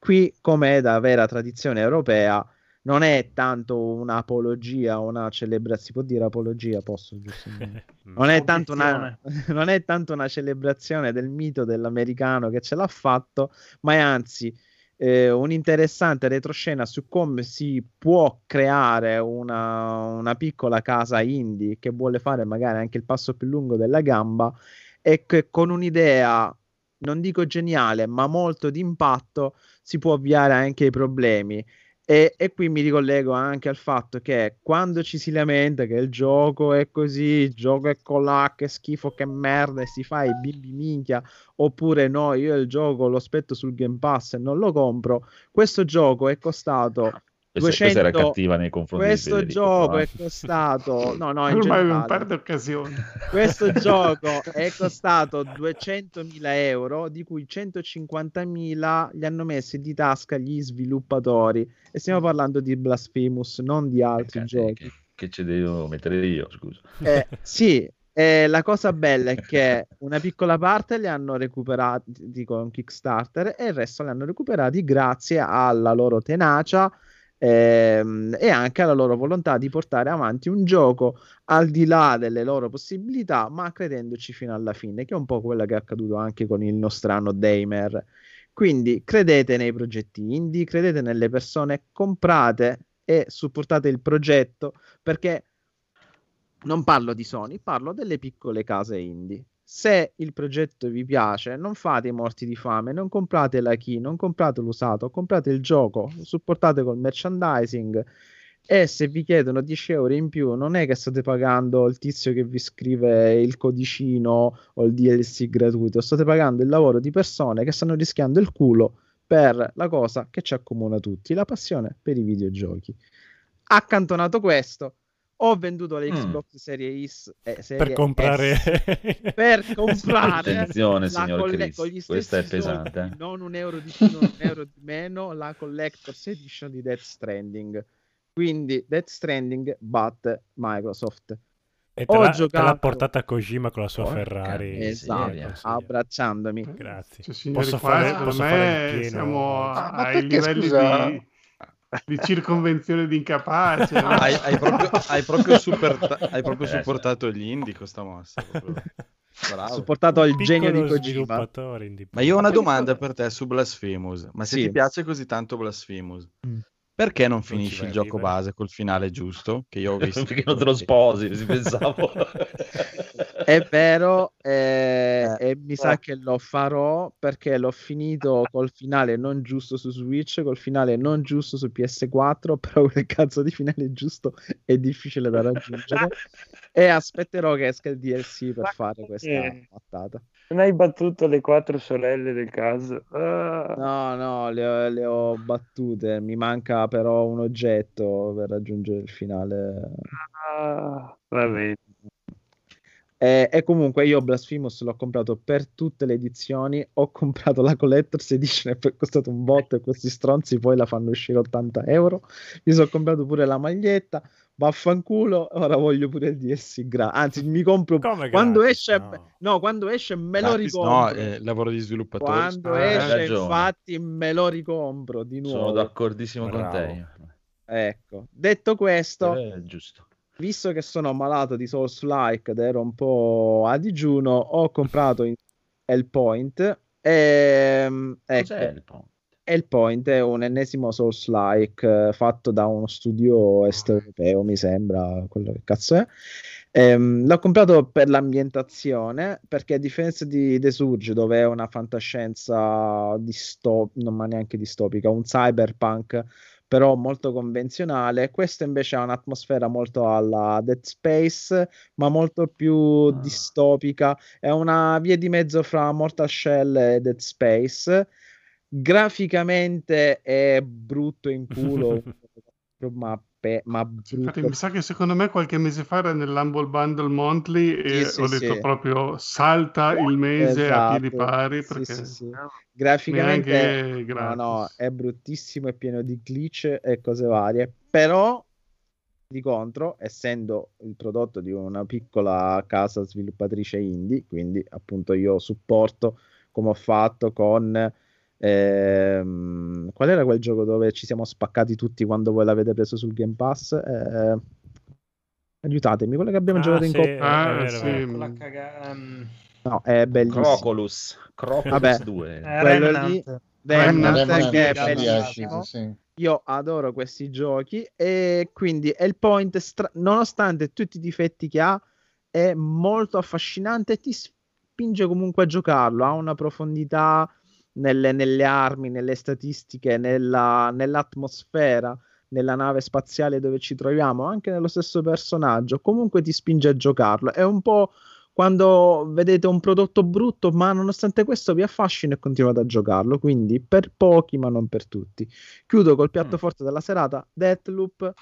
qui come è da vera tradizione europea non è tanto un'apologia, una celebrazione, si può dire apologia, posso giusto? Non è, tanto una, non è tanto una celebrazione del mito dell'americano che ce l'ha fatto, ma è anzi eh, un'interessante retroscena su come si può creare una, una piccola casa indie che vuole fare magari anche il passo più lungo della gamba e che con un'idea non dico geniale, ma molto d'impatto si può avviare anche ai problemi. E, e, qui mi ricollego anche al fatto che quando ci si lamenta che il gioco è così, il gioco è colà, che schifo, che merda, e si fa i bimbi minchia, oppure no, io il gioco lo aspetto sul Game Pass e non lo compro, questo gioco è costato 200... Questa era cattiva nei confronti questo di gioco è costato no no in ormai non perde occasione questo gioco è costato 200.000 euro di cui 150.000 li hanno messi di tasca gli sviluppatori. E stiamo parlando di Blasphemous non di altri eh, giochi. che, che ci devo mettere io scusa. Eh, sì eh, la cosa bella è che una piccola parte li hanno recuperati con Kickstarter e il resto li hanno recuperati grazie alla loro tenacia ehm, e anche alla loro volontà di portare avanti un gioco al di là delle loro possibilità, ma credendoci fino alla fine, che è un po' quello che è accaduto anche con il nostro anno Damer. Quindi credete nei progetti indie, credete nelle persone, comprate e supportate il progetto perché non parlo di Sony, parlo delle piccole case indie se il progetto vi piace, non fate i morti di fame, non comprate la key, non comprate l'usato, comprate il gioco, supportate col merchandising e se vi chiedono 10 euro in più non è che state pagando il tizio che vi scrive il codicino o il DLC gratuito, state pagando il lavoro di persone che stanno rischiando il culo per la cosa che ci accomuna tutti, la passione per i videogiochi. Accantonato questo, ho venduto la Xbox mm. Serie S eh, serie per comprare S, per comprare attenzione signor colle- Chris questa è pesante soldi, non un euro di più non un euro di meno la Collector's Edition di Death Stranding. Quindi Death Stranding batte Microsoft. E te, ho la, giocato... te l'ha portata Kojima con la sua Porca Ferrari. esatto, abbracciandomi. Grazie. Cioè, posso fare, posso me fare siamo ah, ai livelli scusa? di di circonvenzione di incapace. No? Hai, hai, proprio, hai, proprio, supporta- hai proprio supportato gli indie con sta mossa. Bravo. Supportato il genio di Kojima. Ma io ho una domanda per te su Blasphemous. Ma se sì. ti piace così tanto Blasphemous, mm. Perché non finisci il gioco base col finale giusto? Che io ho visto. Perché non te lo sposi, si pensavo. È vero, eh, eh, e mi sa che lo farò perché l'ho finito col finale non giusto su Switch, col finale non giusto su PS4, però quel cazzo di finale giusto è difficile da raggiungere. e aspetterò che esca il DLC per fare questa eh. battata. Non hai battuto le quattro sorelle del caso? Ah. No, no, le ho, le ho, battute. Mi manca però un oggetto per raggiungere il finale. Ah, va bene. E, e, comunque io Blasphemous l'ho comprato per tutte le edizioni. Ho comprato la Collector's Edition e è costato un botto. E questi stronzi poi la fanno uscire 80 euro. Mi sono comprato pure la maglietta vaffanculo, ora voglio pure il DLC gratis. Anzi, mi compro Come quando gratis? esce, no. no. quando esce me lo ricompro. No, eh, lavoro di sviluppatore. Quando ah, esce, infatti, me lo ricompro di nuovo. Sono d'accordissimo Bravo. con te. Ecco, detto questo, eh, giusto. Visto che sono malato di Souls Like ed ero un po' a digiuno, ho comprato Hellpoint. E, ehm, ecco. Hellpoint? Hellpoint è un ennesimo Souls-like eh, fatto da uno studio est europeo, mi sembra, quello che cazzo è. Ehm, l'ho comprato per l'ambientazione, perché a differenza di The Surge, dove è una fantascienza distopica, non ma neanche distopica, un cyberpunk, però molto convenzionale, questo invece ha un'atmosfera molto alla Dead Space, ma molto più ah. distopica. È una via di mezzo fra Mortal Shell e Dead Space graficamente è brutto in culo, ma pe- ma Infatti, brutto. mi sa che secondo me qualche mese fa era nell'Humble Bundle Monthly e Sì, sì, ho detto sì. proprio salta il mese a piedi Esatto. pari perché. Graficamente no, no, è bruttissimo, è pieno di glitch e cose varie, però di contro, essendo il prodotto di una piccola casa sviluppatrice indie, quindi appunto io supporto come ho fatto con ehm, qual era quel gioco dove ci siamo spaccati tutti quando voi l'avete preso sul Game Pass? Eh, aiutatemi, quello che abbiamo Ah, giocato in sì, coppia. è Ah, vero, sì. vero. Caga- ehm, No, è bellissimo. Crocolus. Crocolus Vabbè. 2. eh, Quello Remnant. lì- Remnant, Remnant, Remnant, che è bellissimo. sì. Io adoro questi giochi e quindi Hellpoint, stra- nonostante tutti i difetti che ha, è molto affascinante e ti spinge comunque a giocarlo. Ha una profondità nelle, nelle armi, nelle statistiche, nella- nell'atmosfera, nella nave spaziale dove ci troviamo, anche nello stesso personaggio. Comunque ti spinge a giocarlo. È un po' quando vedete un prodotto brutto, ma nonostante questo vi affascina e continuate a giocarlo. Quindi per pochi, ma non per tutti. Chiudo col piatto Mm. forte della serata, Deathloop,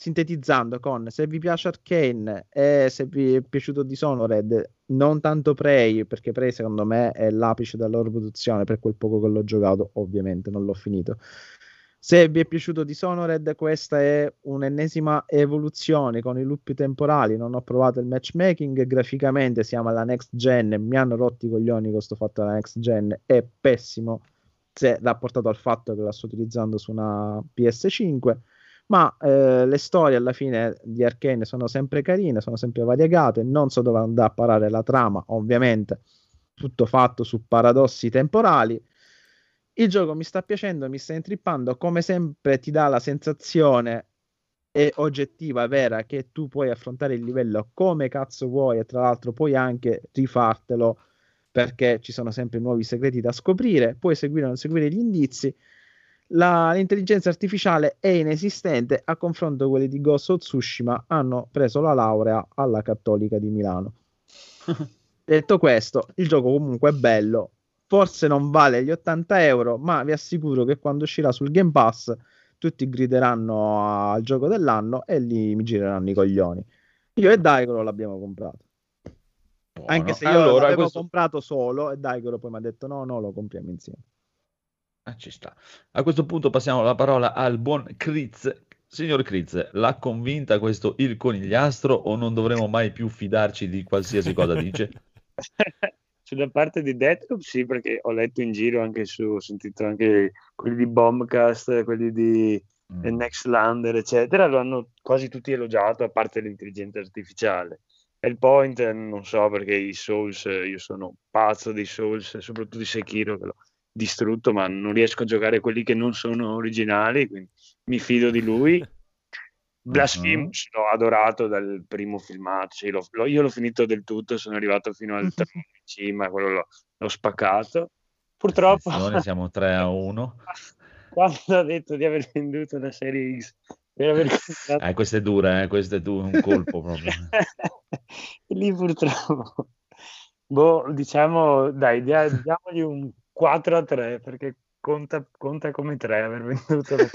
sintetizzando con se vi piace Arcane e se vi è piaciuto Dishonored, non tanto Prey, perché Prey secondo me è l'apice della loro produzione per quel poco che l'ho giocato, ovviamente non l'ho finito. Se vi è piaciuto Dishonored, questa è un'ennesima evoluzione con i loop temporali. Non ho provato il matchmaking. Graficamente siamo alla next gen. Mi hanno rotti i coglioni questo fatto della next gen. È pessimo se rapportato al fatto che la sto utilizzando su una PS5. Ma eh, le storie alla fine di Arcane sono sempre carine, sono sempre variegate. Non so dove andrà a parare la trama, ovviamente. Tutto fatto su paradossi temporali. Il gioco mi sta piacendo, mi sta intrippando, come sempre ti dà la sensazione e oggettiva, vera, che tu puoi affrontare il livello come cazzo vuoi e tra l'altro puoi anche rifartelo perché ci sono sempre nuovi segreti da scoprire, puoi seguire o non seguire gli indizi. La- l'intelligenza artificiale è inesistente a confronto di quelli di Ghost of Tsushima hanno preso la laurea alla Cattolica di Milano. Detto questo, il gioco comunque è bello, forse non vale gli 80 euro, ma vi assicuro che quando uscirà sul Game Pass tutti grideranno al gioco dell'anno e lì mi gireranno i coglioni. Io e Daigoro l'abbiamo comprato. Buono. Anche se io allora, l'avevo questo- comprato solo e Daigoro poi mi ha detto no, no, lo compriamo insieme. Ah, ci sta. A questo punto passiamo la parola al buon Kriz. Signor Kriz, l'ha convinta questo il conigliastro o non dovremo mai più fidarci di qualsiasi cosa dice? Sulla parte di Deathloop sì, perché ho letto in giro anche su, ho sentito anche quelli di Bombcast, quelli di Mm. Nextlander, eccetera, lo hanno quasi tutti elogiato, a parte l'intelligenza artificiale. E il point, non so, perché i Souls, io sono pazzo dei Souls, soprattutto di Sekiro, che l'ho distrutto, ma non riesco a giocare quelli che non sono originali, quindi mi fido di lui. Blasphemous l'ho adorato dal primo filmato, sì, l'ho- l'ho- io l'ho finito del tutto, sono arrivato fino al termine in cima, quello l'ho, l'ho spaccato. Purtroppo, Attenzione, siamo 3 a 1. quando ha detto di aver venduto la serie X per aver comprato Eh, questa è dura, eh, questo è du- un colpo proprio. lì purtroppo boh, diciamo dai dia- diamogli un 4 a 3 perché conta, conta come 3 aver venduto la...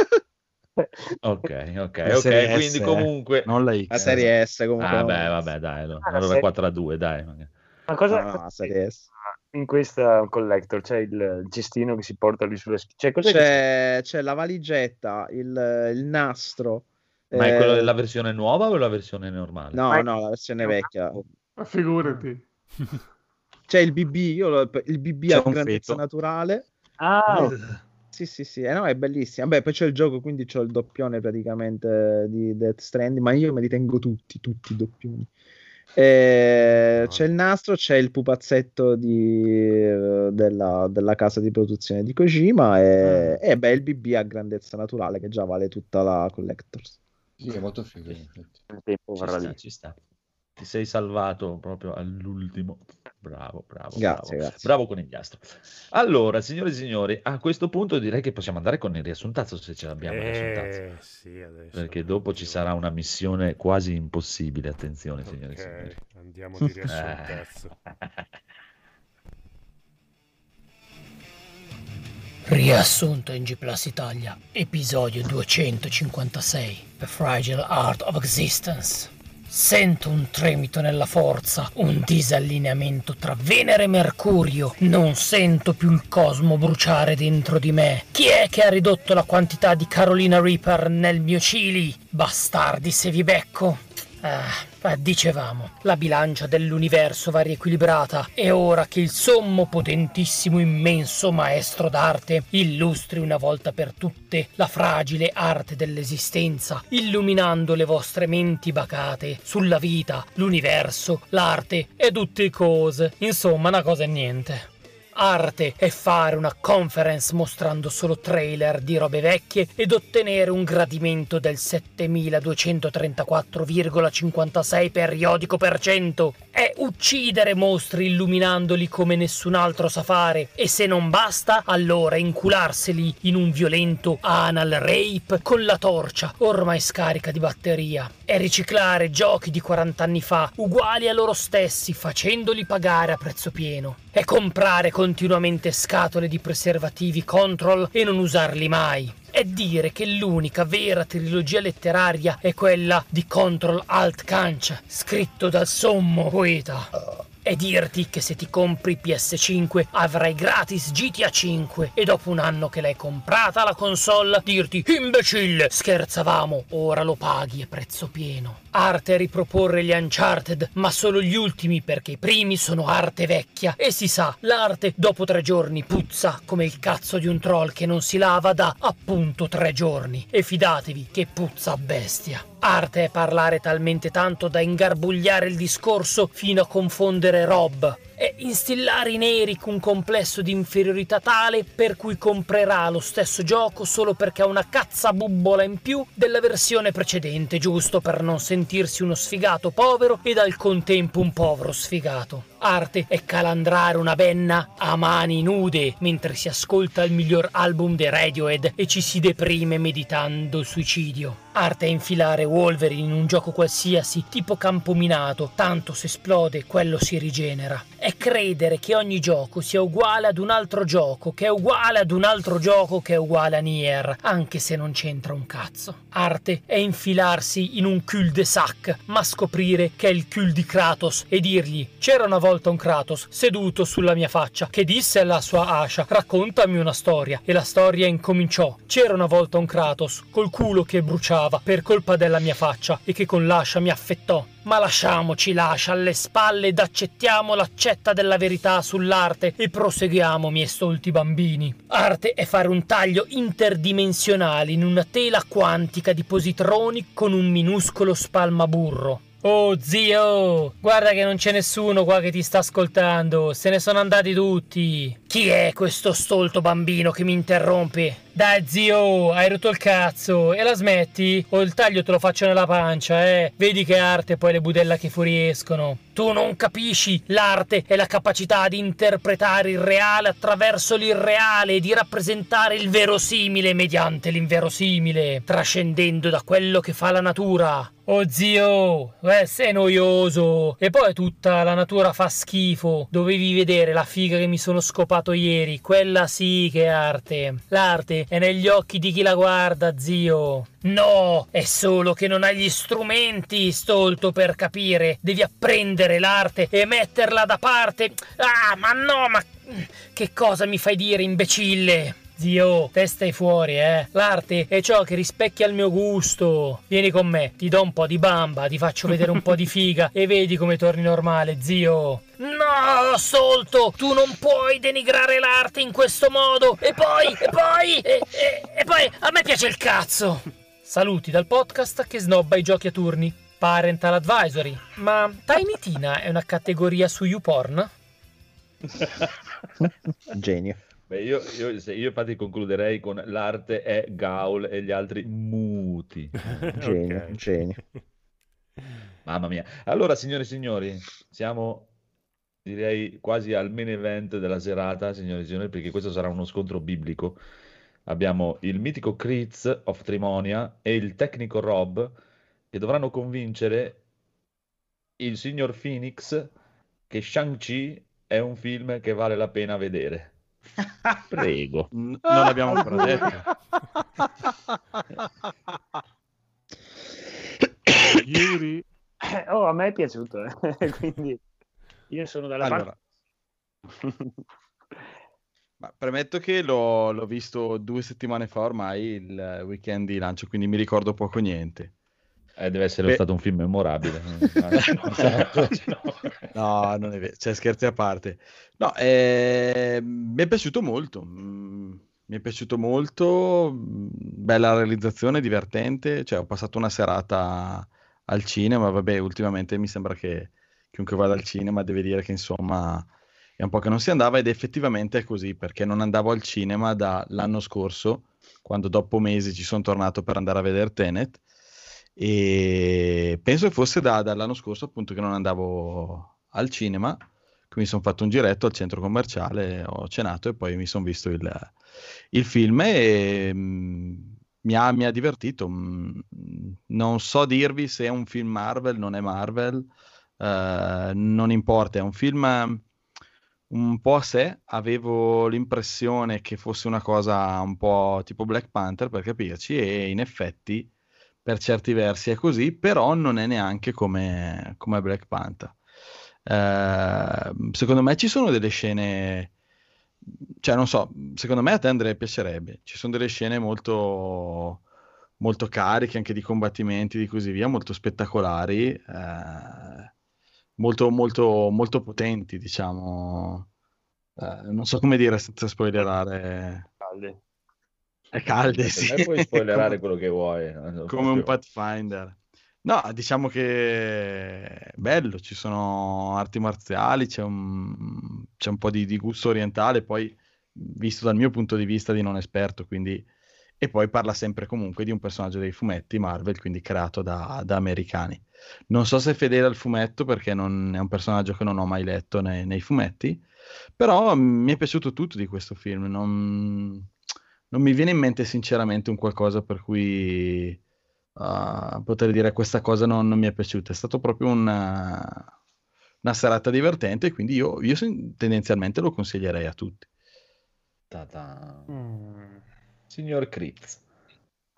Ok, ok, La ok, S, quindi eh. comunque... Non la X. La serie S comunque. Ah, beh, vabbè, dai, allora, Ah, allora serie- 4 a 2, dai. ma cosa No, no, serie S. in questa collector c'è il, cestino che si porta lì sulla schiena cioè, che C'è, c'è la valigetta, il, il nastro. Ma è eh, quello della versione nuova o la versione normale? No, no, la versione vecchia. Ma figurati. C'è il BB, io lo- il BB C'è a un grandezza feto. naturale. ah, Sì, sì, sì, eh, no, è bellissimo. Beh, poi c'è il gioco, quindi c'ho il doppione praticamente di Death Stranding, ma io me li tengo tutti, tutti i doppioni. Eh, c'è il nastro, c'è il pupazzetto di, della, della casa di produzione di Kojima e, e beh, il BB a grandezza naturale che già vale tutta la Collectors. Sì, è molto figo. Ci sta, ci sta. Ti sei salvato proprio all'ultimo. Bravo, bravo, Grazie, bravo. grazie. Bravo conigliastro. Allora, signore e signori, a questo punto direi che possiamo andare con il riassuntazzo se ce l'abbiamo. Eh, sì, adesso. Perché dopo ci sarà una missione quasi impossibile, attenzione, signore e signori. Andiamo di riassuntazzo. Riassunto in G Plus Italia, episodio 256, The Fragile Art of Existence. Sento un tremito nella forza, un disallineamento tra Venere e Mercurio. Non sento più il cosmo bruciare dentro di me. Chi è che ha ridotto la quantità di Carolina Reaper nel mio chili? Bastardi se vi becco. Ah, eh, dicevamo, la bilancia dell'universo va riequilibrata e ora che il sommo, potentissimo, immenso maestro d'arte illustri una volta per tutte la fragile arte dell'esistenza, illuminando le vostre menti bacate sulla vita, l'universo, l'arte e tutte cose. Insomma, una cosa e niente arte è fare una conference mostrando solo trailer di robe vecchie ed ottenere un gradimento del 7234,56 periodico per cento. È uccidere mostri illuminandoli come nessun altro sa fare e se non basta allora incularseli in un violento anal rape con la torcia ormai scarica di batteria. È riciclare giochi di 40 anni fa uguali a loro stessi facendoli pagare a prezzo pieno. È comprare continuamente scatole di preservativi control e non usarli mai. È dire che l'unica vera trilogia letteraria è quella di Control Alt Canch, scritto dal sommo poeta. E dirti che se ti compri PS5 avrai gratis GTA 5 e dopo un anno che l'hai comprata la console dirti imbecille scherzavamo ora lo paghi a prezzo pieno arte riproporre gli Uncharted ma solo gli ultimi perché i primi sono arte vecchia. E si sa l'arte dopo tre giorni puzza come il cazzo di un troll che non si lava da appunto tre giorni. E fidatevi che puzza a bestia. Arte è parlare talmente tanto da ingarbugliare il discorso fino a confondere Rob e instillare in Eric un complesso di inferiorità tale per cui comprerà lo stesso gioco solo perché ha una cazza bubbola in più della versione precedente, giusto per non sentirsi uno sfigato povero ed al contempo un povero sfigato. Arte è calandrare una benna a mani nude mentre si ascolta il miglior album dei Radiohead e ci si deprime meditando il suicidio. Arte è infilare Wolverine in un gioco qualsiasi, tipo campo minato, tanto se esplode quello si rigenera. È credere che ogni gioco sia uguale ad un altro gioco, che è uguale ad un altro gioco che è uguale a Nier, anche se non c'entra un cazzo. Arte è infilarsi in un cul-de-sac, ma scoprire che è il cul di Kratos e dirgli c'era una volta un Kratos seduto sulla mia faccia che disse alla sua Asha raccontami una storia e la storia incominciò. C'era una volta un Kratos col culo che bruciava per colpa della mia faccia e che con l'ascia mi affettò. Ma lasciamoci l'ascia alle spalle ed accettiamo l'accetta della verità sull'arte e proseguiamo, miei stolti bambini. Arte è fare un taglio interdimensionale in una tela quantica di positroni con un minuscolo spalmaburro. Oh zio, guarda che non c'è nessuno qua che ti sta ascoltando, se ne sono andati tutti. Chi è questo stolto bambino che mi interrompe? Dai zio, hai rotto il cazzo e la smetti? O il taglio te lo faccio nella pancia, eh? Vedi che arte poi le budella che fuoriescono. Tu non capisci, l'arte è la capacità di interpretare il reale attraverso l'irreale e di rappresentare il verosimile mediante l'inverosimile, trascendendo da quello che fa la natura. Oh zio, eh, sei noioso. E poi tutta la natura fa schifo. Dovevi vedere la figa che mi sono scopato ieri. Quella sì che è arte. L'arte è negli occhi di chi la guarda, zio. No, è solo che non hai gli strumenti, stolto, per capire. Devi apprendere l'arte e metterla da parte. Ah, ma no, ma che cosa mi fai dire, imbecille? Zio, te stai fuori, eh. L'arte è ciò che rispecchia il mio gusto. Vieni con me, ti do un po' di bamba, ti faccio vedere un po' di figa e vedi come torni normale, zio. No, Solto, tu non puoi denigrare l'arte in questo modo. E poi, e poi, e, e, e poi, a me piace il cazzo. Saluti dal podcast che snobba i giochi a turni. Parental Advisory. Ma Tiny Tina è una categoria su YouPorn? Genio. Beh, io, io, se- io infatti concluderei con l'arte è Gaul e gli altri muti. Genio, genio. Mamma mia. Allora, signore e signori, siamo direi quasi al main event della serata, signore e signori, perché questo sarà uno scontro biblico. Abbiamo il mitico Kritz of Trimonia e il tecnico Rob che dovranno convincere il signor Phoenix che Shang-Chi è un film che vale la pena vedere. Prego. N- non l'abbiamo ancora detto. Yuri, Oh, a me è piaciuto, eh. quindi io sono dalla Allora, parte... ma premetto che l'ho, l'ho visto due settimane fa ormai il weekend di lancio, quindi mi ricordo poco niente. Eh, deve essere Beh- stato un film memorabile. No, non è vero, cioè scherzi a parte. No, eh, mi è piaciuto molto, mm, mi è piaciuto molto, mm, bella realizzazione, divertente, cioè ho passato una serata al cinema, vabbè, ultimamente mi sembra che chiunque vada al cinema deve dire che insomma è un po' che non si andava ed effettivamente è così, perché non andavo al cinema dall'anno scorso, quando dopo mesi ci sono tornato per andare a vedere Tenet e penso che fosse da- dall'anno scorso appunto che non andavo al cinema, quindi mi sono fatto un giretto al centro commerciale, ho cenato e poi mi sono visto il, il film e mm, mi ha, mi ha divertito. Mm, Non so dirvi se è un film Marvel, non è Marvel, eh, non importa, è un film un po' a sé. Avevo l'impressione che fosse una cosa un po' tipo Black Panther per capirci e in effetti per certi versi è così, però non è neanche come, come Black Panther. Eh, secondo me ci sono delle scene, cioè non so, secondo me a te Andrea piacerebbe, ci sono delle scene molto, molto cariche anche di combattimenti e così via, molto spettacolari, eh, molto, molto, molto potenti, diciamo. Eh, non so come dire senza spoilerare. È calde, Per sì. me puoi spoilerare quello che vuoi. eh, come un. Pathfinder. No, diciamo che è bello, ci sono arti marziali, c'è un, c'è un po' di, di gusto orientale, poi visto dal mio punto di vista di non esperto, quindi... E poi parla sempre comunque di un personaggio dei fumetti Marvel, quindi creato da, da americani. Non so se è fedele al fumetto perché non, è un personaggio che non ho mai letto nei, nei fumetti, però mi è piaciuto tutto di questo film. Non, non mi viene in mente sinceramente un qualcosa per cui uh, poter dire questa cosa non, non mi è piaciuta. È stato proprio una, una serata divertente, quindi io, io tendenzialmente lo consiglierei a tutti. Mm. Signor Critz.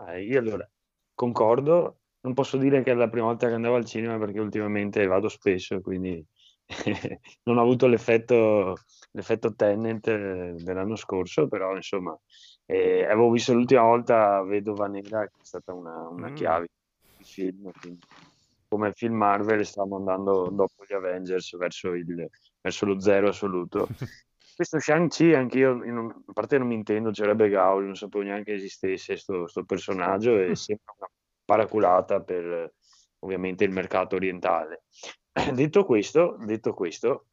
Eh, io allora concordo, non posso dire che è la prima volta che andavo al cinema perché ultimamente vado spesso, quindi non ho avuto l'effetto, l'effetto Tenet eh, dell'anno scorso, però insomma eh, avevo visto l'ultima volta Vedova Nera, che è stata una, una Mm. chiave di film, quindi come film Marvel stiamo andando dopo gli Avengers verso, il, verso lo zero assoluto. Questo Shang-Chi, anch'io, io non- a parte non mi intendo, c'era Gauli, non sapevo neanche esistesse sto, personaggio e sembra una paraculata per ovviamente il mercato orientale. Detto questo, detto questo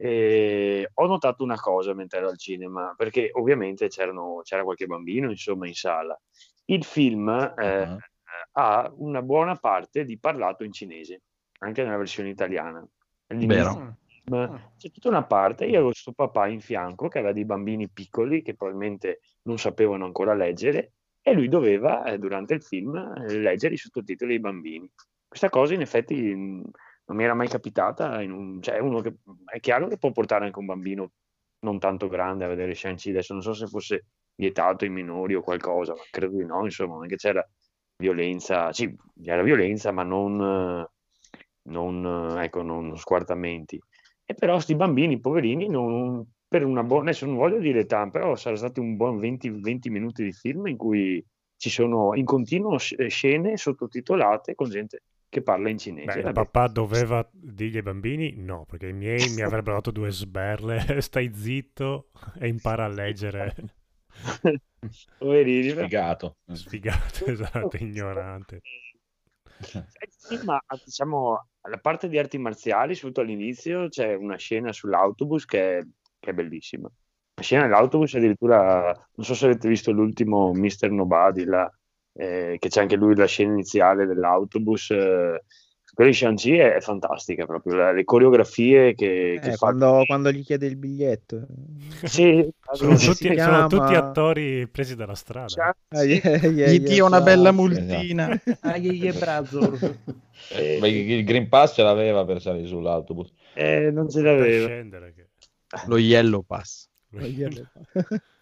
eh, ho notato una cosa mentre ero al cinema, perché ovviamente c'erano, c'era qualche bambino insomma in sala. Il film eh, Ah. ha una buona parte di parlato in cinese, anche nella versione italiana. Vero. film c'è tutta una parte, io avevo questo papà in fianco che aveva dei bambini piccoli che probabilmente non sapevano ancora leggere e lui doveva, eh, durante il film, eh, leggere i sottotitoli ai bambini. Questa cosa in effetti mh, non mi era mai capitata, un, cioè uno che, è chiaro che può portare anche un bambino non tanto grande a vedere Shang-Chi, adesso non so se fosse vietato ai minori o qualcosa, ma credo di no, insomma, non è che c'era violenza, sì, c'era violenza, ma non, non, ecco, non squartamenti. E però sti bambini, poverini, non, per una buona, adesso non voglio dire età, però sarà stati un buon 20, 20 minuti di film in cui ci sono in continuo sc- scene sottotitolate con gente che parla in cinese. Beh, papà doveva dirgli ai bambini? No, perché i miei mi avrebbero dato due sberle. Stai zitto e impara a leggere. Poverini, Sfigato. Sfigato, esatto, ignorante. Sì, ma diciamo, la parte di arti marziali, soprattutto all'inizio, c'è una scena sull'autobus che è, che è bellissima. La scena dell'autobus addirittura, non so se avete visto l'ultimo Mr. Nobody, là, eh, che c'è anche lui la scena iniziale dell'autobus. Eh, quella di Shang-Chi è, è fantastica proprio, la- le coreografie che, che Eh, fa. quando, quando gli chiede il biglietto. Sì, Sono tutti, sono tutti attori presi dalla strada. Ah, yeah, yeah, Gli yeah, dia una bella bravo. multina. Ah, Brazor. Eh, ma il Green Pass ce l'aveva per salire sull'autobus. Eh, non ce Per l'aveva. scendere. che- Lo Yellow Pass.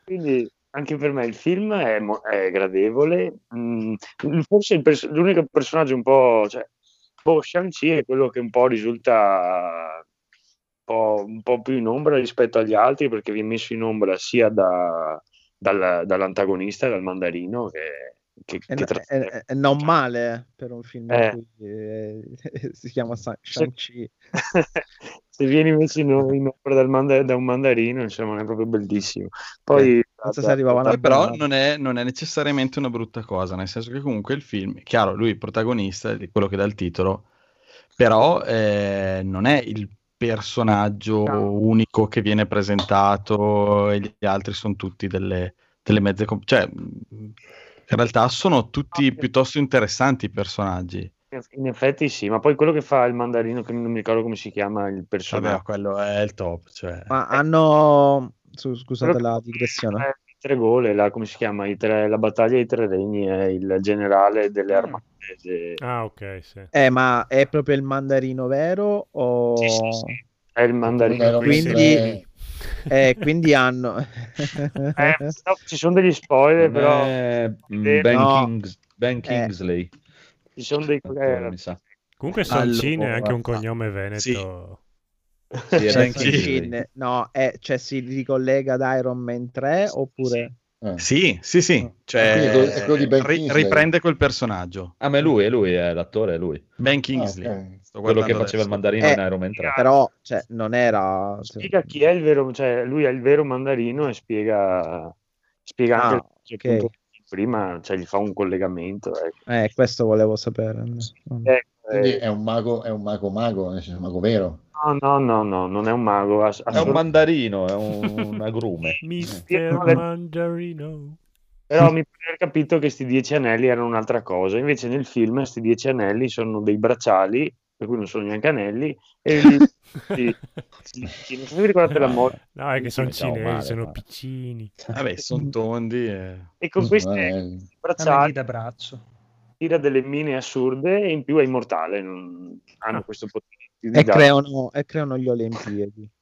Quindi anche per me il film è, mo- è gradevole. Mm, forse pers- l'unico personaggio un po'. Cioè, boh, Shang-Chi è quello che un po' risulta un po', un po' più in ombra rispetto agli altri perché viene messo in ombra sia da, dal- dall'antagonista, dal mandarino, che, che, È, che è- tra- è- è non male per un film Eh. cui eh, si chiama Shang-Chi. se vieni messo in, in dal manda- da un mandarino, insomma, non è proprio bellissimo. Poi, non so se arrivava una Poi però non è, non è necessariamente una brutta cosa, nel senso che comunque il film, chiaro, lui è il protagonista di quello che dà il titolo, però eh, non è il personaggio unico che viene presentato e gli altri sono tutti delle, delle mezze... com- cioè, in realtà sono tutti piuttosto interessanti i personaggi. In effetti sì, ma poi quello che fa il mandarino, che non mi ricordo come si chiama il Vabbè, personaggio. quello è il top, cioè... Ma hanno... su- scusate la digressione. Eh, I tre gole, là, come si chiama? I tre- la battaglia dei tre regni è il generale delle Mm. armate. Ah, ok, sì. Eh, ma è proprio il mandarino vero o... Sì, sì, sì. È il mandarino. Quindi- 3. Eh, quindi hanno... Eh, no, ci sono degli spoiler, Non però mm, Eh, Ben, no. Kings- Ben Eh. Kingsley, ci sono dei... eh, sa. Comunque Soncin è Allora, anche un cognome veneto. sì. Sì, è Cioè, Kingsley. no, è- cioè si ricollega ad Iron Man 3 oppure... Eh. Sì, sì, sì, cioè, Quindi è quello- è quello di Ben ri- Kingsley. riprende quel personaggio. Ah, ma è lui, è lui, è l'attore, è lui. Ben Kingsley. Ah, ok. Sto Quello che faceva il mandarino Eh, in Iron Man 3. Però, cioè, non era... spiega chi è il vero, cioè lui è il vero mandarino e spiega, spiega Ah, anche il ok. punto prima, cioè gli fa un collegamento. ecco. Eh, questo volevo sapere. Eh, Quindi eh, è un mago, è un mago mago, senso un mago vero. no, no, no, no, non è un mago. ass- È un mandarino, è un, un agrume. Mister Mandarino. Però mi pare capito che questi dieci anelli erano un'altra cosa. Invece nel film questi dieci anelli sono dei bracciali, per cui non sono neanche anelli. E sì, sì, sì, non so se vi ricordate la morte. No, è che sono Ciao, cinesi, male, sono ma- piccini. Vabbè, sono tondi. E... E con questi Anelli bracciali da braccio. tira delle mine assurde e in più è immortale. non- hanno questo potere. di E dare- creano, e creano gli Olimpiadi.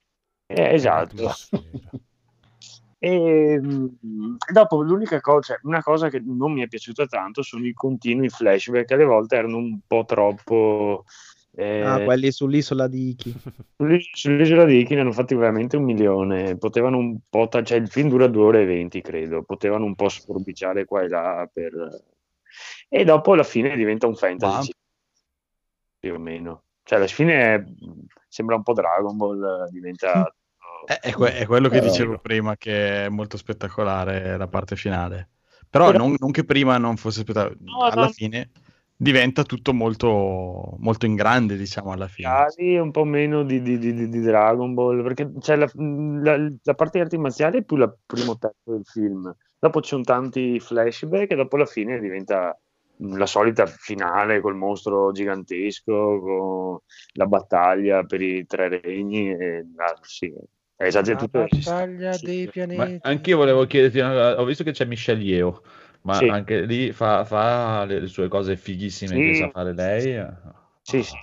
Eh, esatto. E, mm, e dopo l'unica cosa, cioè, una cosa che non mi è piaciuta tanto sono i continui flashback, alle volte erano un po' troppo. Eh, Ah, quelli sull'isola di Iki. sull'is- Sull'isola di Iki ne hanno fatti veramente un milione. Potevano un po', ta- cioè il film dura due ore e venti, credo. Potevano un po' sforbiciare qua e là. Per... E dopo alla fine diventa un fantasy, più o meno. Cioè, alla fine è- sembra un po' Dragon Ball, diventa. È, è que- è quello che Però- dicevo prima, che è molto spettacolare la parte finale. Però, Però- non, non che prima non fosse spettacolare, No, alla no. fine diventa tutto molto, molto in grande, diciamo, alla fine. e un po' meno di, di- di- di- Dragon Ball, perché c'è la, la- la parte di arti marziali è più il primo terzo del film, dopo ci sono tanti flashback e dopo alla fine diventa la solita finale col mostro gigantesco, con la battaglia per i tre regni, e, ah, sì, è esagerato. La tutto- battaglia sì, dei sì. pianeti. Ma anch'io volevo chiederti, ho visto che c'è Michelle Yeoh, ma Sì. anche lì fa, fa le, le sue cose fighissime Sì. che sa fare lei. Sì, sì.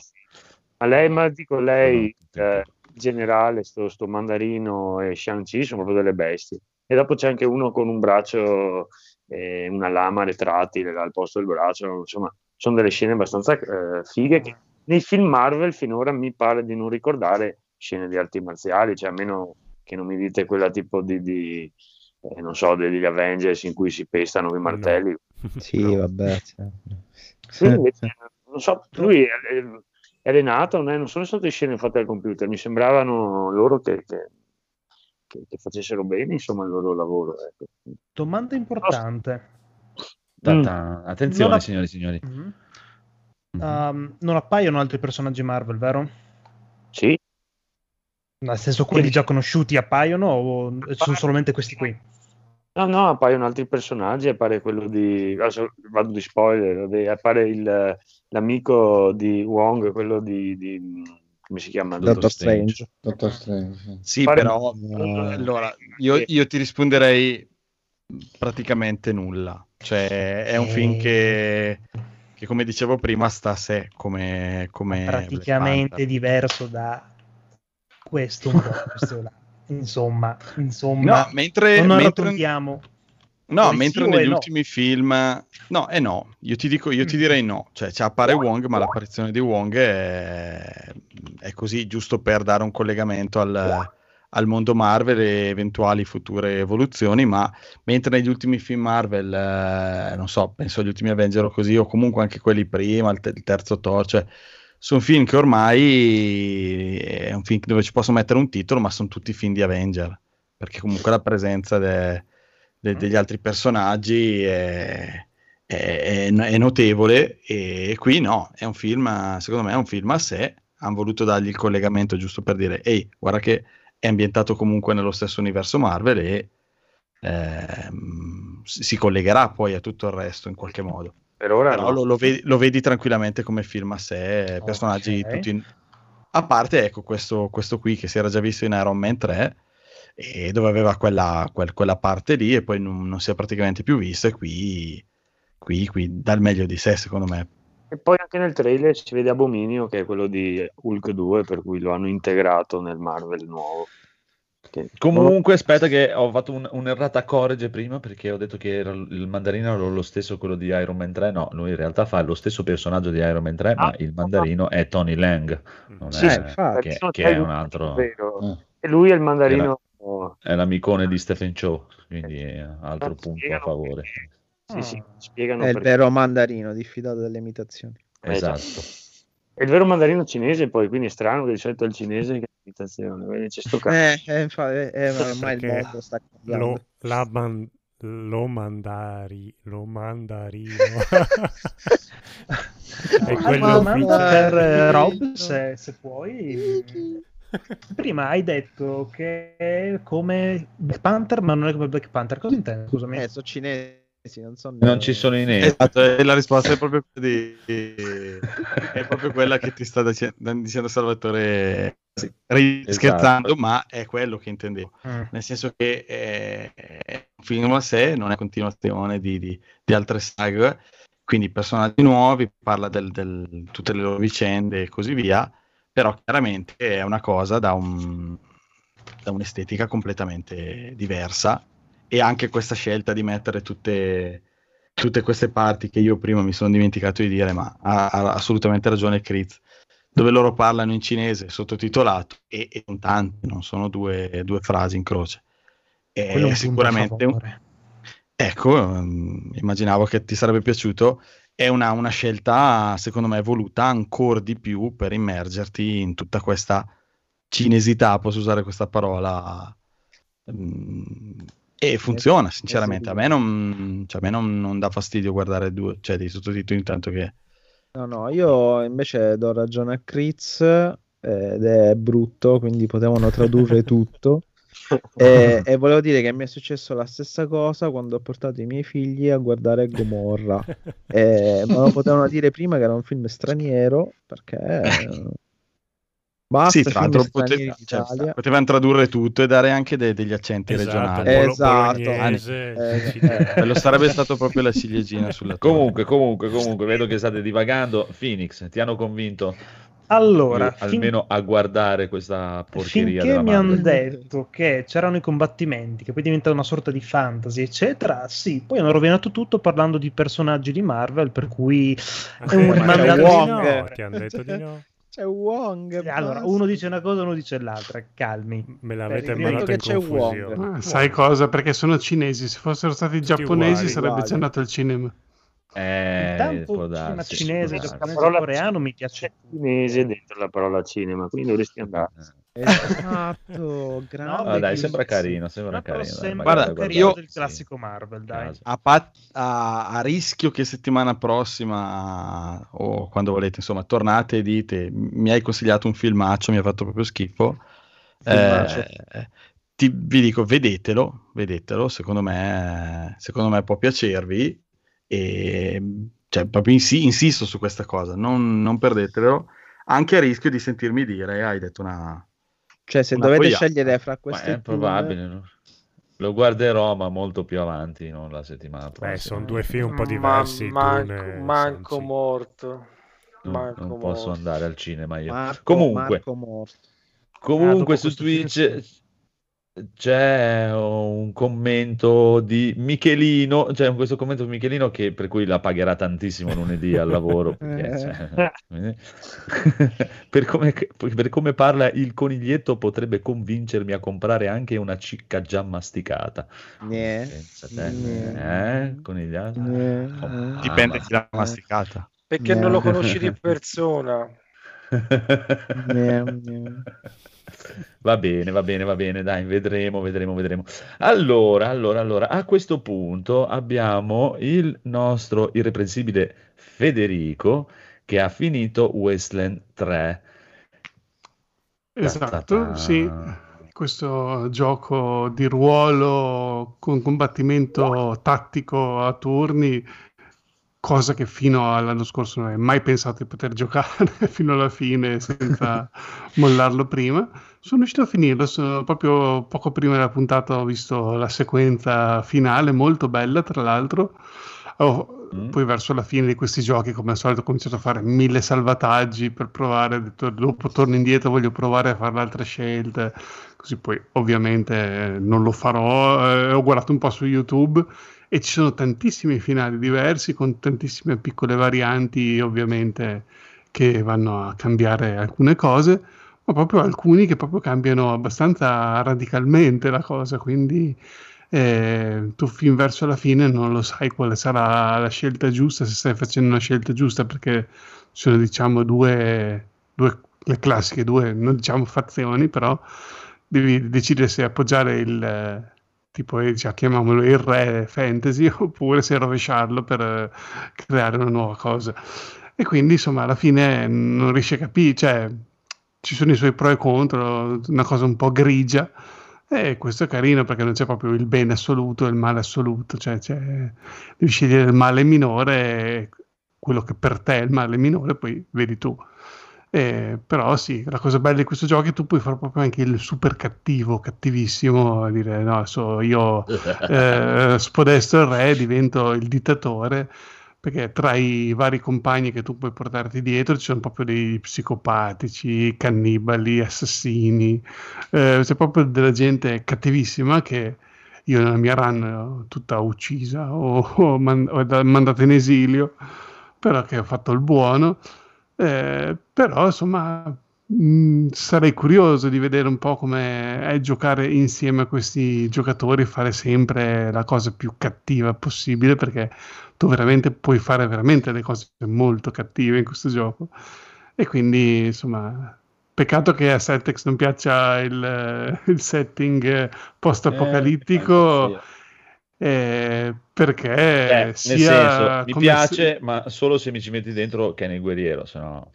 Ma lei, ma dico lei, eh, in generale, sto, sto mandarino e Shang-Chi sono proprio delle bestie. E dopo c'è anche uno con un braccio e una lama retrattile al posto del braccio. Insomma, sono delle scene abbastanza eh, fighe che nei film Marvel finora mi pare di non ricordare scene di arti marziali, cioè a meno che non mi dite quella tipo di, di, eh, non so, degli Avengers in cui si pestano i martelli. Sì, vabbè. cioè. Lui invece, non so, lui è, allenato, non, è- non sono state scene fatte al computer, mi sembravano loro che, che- che- che facessero bene insomma, il loro lavoro. ecco. Domanda importante. Ta-ta. Attenzione, ha- signori e signori. Mhm. Mhm. Um, non appaiono altri personaggi Marvel, vero? Sì, Nel senso, quelli già conosciuti appaiono o sono solamente questi qui? no, no, appaiono altri personaggi, appare quello di, adesso vado di spoiler, vabbè, appare il- l'amico di Wong, quello di, di- come si chiama? Doctor Strange. Dottor Strange. sì. Sì, Fare- però Eh, allora io, io ti risponderei praticamente nulla. Cioè, è un film che, che, come dicevo prima, sta a sé come, come praticamente diverso da questo un po', questo là. insomma, insomma, No, mentre, non mentre- raccontiamo. no, Poi mentre sì negli no? ultimi film, no, e no, io ti dico, io ti direi no, cioè ci appare Wong, ma l'apparizione di Wong è, è così giusto per dare un collegamento al, al mondo Marvel e eventuali future evoluzioni, ma mentre negli ultimi film Marvel, eh, non so, penso agli ultimi Avenger o così, o comunque anche quelli prima, il, te- il terzo Thor, cioè sono film che ormai è un film dove ci posso mettere un titolo, ma sono tutti film di Avenger, perché comunque la presenza de- de- degli altri personaggi è, è- è- notevole e qui no, è un film, secondo me è un film a sé, hanno voluto dargli il collegamento giusto per dire, ehi, guarda che è ambientato comunque nello stesso universo Marvel e si si collegherà poi a tutto il resto in qualche modo. Per ora Però no. lo, lo vedi, lo vedi tranquillamente come film a sé, personaggi Ok. tutti... in- A parte, ecco, questo, questo qui che si era già visto in Iron Man 3 e dove aveva quella, quel- quella parte lì e poi non, non si è praticamente più visto e qui, qui, qui dà il meglio di sé, secondo me. E poi anche nel trailer si vede Abominio, che è quello di Hulk 2, per cui lo hanno integrato nel Marvel nuovo. Che- Comunque, aspetta, che ho fatto un, un'errata correge prima perché ho detto che il mandarino era lo stesso quello di Iron Man 3. No, lui in realtà fa lo stesso personaggio di Iron Man 3, ma Ah, il mandarino è Tony Lang, non Sì, è, infatti. che, che è un lui, altro. Mm. E lui è il mandarino. è l'amicone di Stephen Chow, quindi è altro Ah, punto a favore. perché- Sì, sì, spiegano È il perché. vero mandarino, diffidato dalle imitazioni. Eh. Esatto. È il vero mandarino cinese, poi quindi è strano che di solito è il cinese che è l'imitazione. C'è sto cazzo. Eh, eh, infatti, eh, eh, ma ormai il mondo sta cambiando. Lo, la man- lo mandari, lo mandarino. è Una quello domanda ufficiale. per eh, Rob, se, se puoi. Prima hai detto che è come Black Panther, ma non è come Black Panther. Cosa intendi? Scusami. Eh, sono cinesi, non so Non ci sono i neri. Esatto, e la risposta è proprio quella di, è proprio quella che ti sta dice- dicendo Salvatore sì, ri- Esatto. scherzando, ma è quello che intendevo. Mm. Nel senso che è, è un film a sé, non è continuazione di, di- di altre saghe, quindi personaggi nuovi, parla di tutte le loro vicende e così via, però chiaramente è una cosa da, un- da un'estetica completamente diversa e anche questa scelta di mettere tutte, tutte queste parti che io prima mi sono dimenticato di dire, ma ha, ha assolutamente ragione Chris, dove loro parlano in cinese sottotitolato e, e sono tanti, non sono due, due frasi in croce. È sicuramente un-. Ecco, ehm, immaginavo che ti sarebbe piaciuto. È una, una scelta, secondo me, voluta ancora di più per immergerti in tutta questa cinesità, posso usare questa parola, ehm, e funziona, sinceramente. A me non, cioè, a me non, non dà fastidio guardare due, cioè, dei sottotitoli intanto che... No, no, io invece do ragione a eh, ed è brutto, quindi potevano tradurre tutto. E, e volevo dire che mi è successo la stessa cosa quando ho portato i miei figli a guardare Gomorra. Eh, ma lo potevano dire prima che era un film straniero, perché basta Sì, tra l'altro pote- cioè, potevano tradurre tutto e dare anche de- degli accenti Esatto, regionali. bolo- Esatto. bolognese, Eh, siciliano. Quello sarebbe stato proprio la ciliegina sulla torta. Comunque, comunque, comunque, vedo che state divagando. Phoenix, ti hanno convinto Allora, più, fin- almeno a guardare questa porcheria finché della mi hanno detto che c'erano i combattimenti, che poi diventa una sorta di fantasy, eccetera, sì, poi hanno rovinato tutto parlando di personaggi di Marvel, per cui Ah, è un mandato no, ti hanno detto di no. C'è Wong. Allora, uno dice una cosa, uno dice l'altra, calmi. Me l'avete mandato in che c'è Wong. confusione. Ah, sai cosa? Perché sono cinesi. Se fossero stati Tutti giapponesi uguali. sarebbe Uguali. già andato al cinema. Eh, Intanto cinema cinese, giapponese, parola coreano mi piace. C'è cinese dentro la parola cinema, quindi dovresti andare. Esatto, grande Ah, dai, sembra carino, sembra No, carino. sembra Guarda, da carino io- del classico Marvel, dai. A, pat- a- a rischio che settimana prossima o quando volete, insomma, tornate e dite mi hai consigliato un filmaccio, mi ha fatto proprio schifo. Eh, ti- vi dico, vedetelo, vedetelo, secondo me, secondo me può piacervi e cioè, proprio insi- insisto su questa cosa, non, non perdetelo, anche a rischio di sentirmi dire hai detto una... Cioè, se Una dovete pogliata. scegliere fra Ma queste è due- probabile, no? Lo guarderò, ma molto più avanti, non la settimana prossima. Beh, sono due film un po' Ma- diversi. manco, Dune, manco Sanzi. morto. Non, Manco non posso morto. andare al cinema io. Marco, Comunque, Marco morto. Ah, comunque dopo su Twitch, c'è un commento di Michelino, c'è cioè questo commento di Michelino che, per cui la pagherà tantissimo lunedì al lavoro. Perché, cioè, per, come, per, come, parla il coniglietto potrebbe convincermi a comprare anche una cicca già masticata. Yeah. Eh? Yeah. Oh, Dipende chi l'ha masticata. Perché non lo conosci di persona. Va bene, va bene, va bene, dai, vedremo, vedremo, vedremo. Allora, allora, allora, a questo punto abbiamo il nostro irreprensibile Federico che ha finito Wasteland 3. Esatto, sì, questo gioco di ruolo con combattimento tattico a turni cosa che fino all'anno scorso non avevo mai pensato di poter giocare fino alla fine senza mollarlo prima. Sono riuscito a finirlo, sono proprio poco prima della puntata ho visto la sequenza finale, molto bella tra l'altro. Oh, mm. Poi verso la fine di questi giochi, come al solito, ho cominciato a fare mille salvataggi per provare, ho detto dopo torno indietro, voglio provare a fare altre scelte, così poi ovviamente non lo farò. Eh, ho guardato un po' su YouTube e ci sono tantissimi finali diversi con tantissime piccole varianti ovviamente che vanno a cambiare alcune cose ma proprio alcuni che proprio cambiano abbastanza radicalmente la cosa quindi eh, tu fin verso la fine non lo sai quale sarà la scelta giusta se stai facendo una scelta giusta perché sono diciamo due, due le classiche due non diciamo fazioni però devi decidere se appoggiare il tipo già chiamiamolo il re fantasy oppure se rovesciarlo per eh, creare una nuova cosa. E quindi insomma alla fine non riesce a capire cioè ci sono i suoi pro e contro una cosa un po' grigia e questo è carino perché non c'è proprio il bene assoluto e il male assoluto cioè devi scegliere il male minore quello che per te è il male minore poi vedi tu eh, però sì, la cosa bella di questo gioco è che tu puoi fare proprio anche il super cattivo, cattivissimo, dire no, adesso io eh, spodesto il re, divento il dittatore, perché tra i vari compagni che tu puoi portarti dietro ci sono proprio dei psicopatici, cannibali, assassini, eh, c'è proprio della gente cattivissima che io nella mia run tutta uccisa o, o, man- o mandata in esilio, però che ho fatto il buono eh, però insomma mh, mm, sarei curioso di vedere un po' come è giocare insieme a questi giocatori, fare sempre la cosa più cattiva possibile perché tu veramente puoi fare veramente le cose molto cattive in questo gioco. E quindi insomma peccato che a Celtex non piaccia il, il setting post-apocalittico eh, eh, perché eh, sia senso, mi piace, se... ma solo se mi ci metti dentro Ken il guerriero, se no...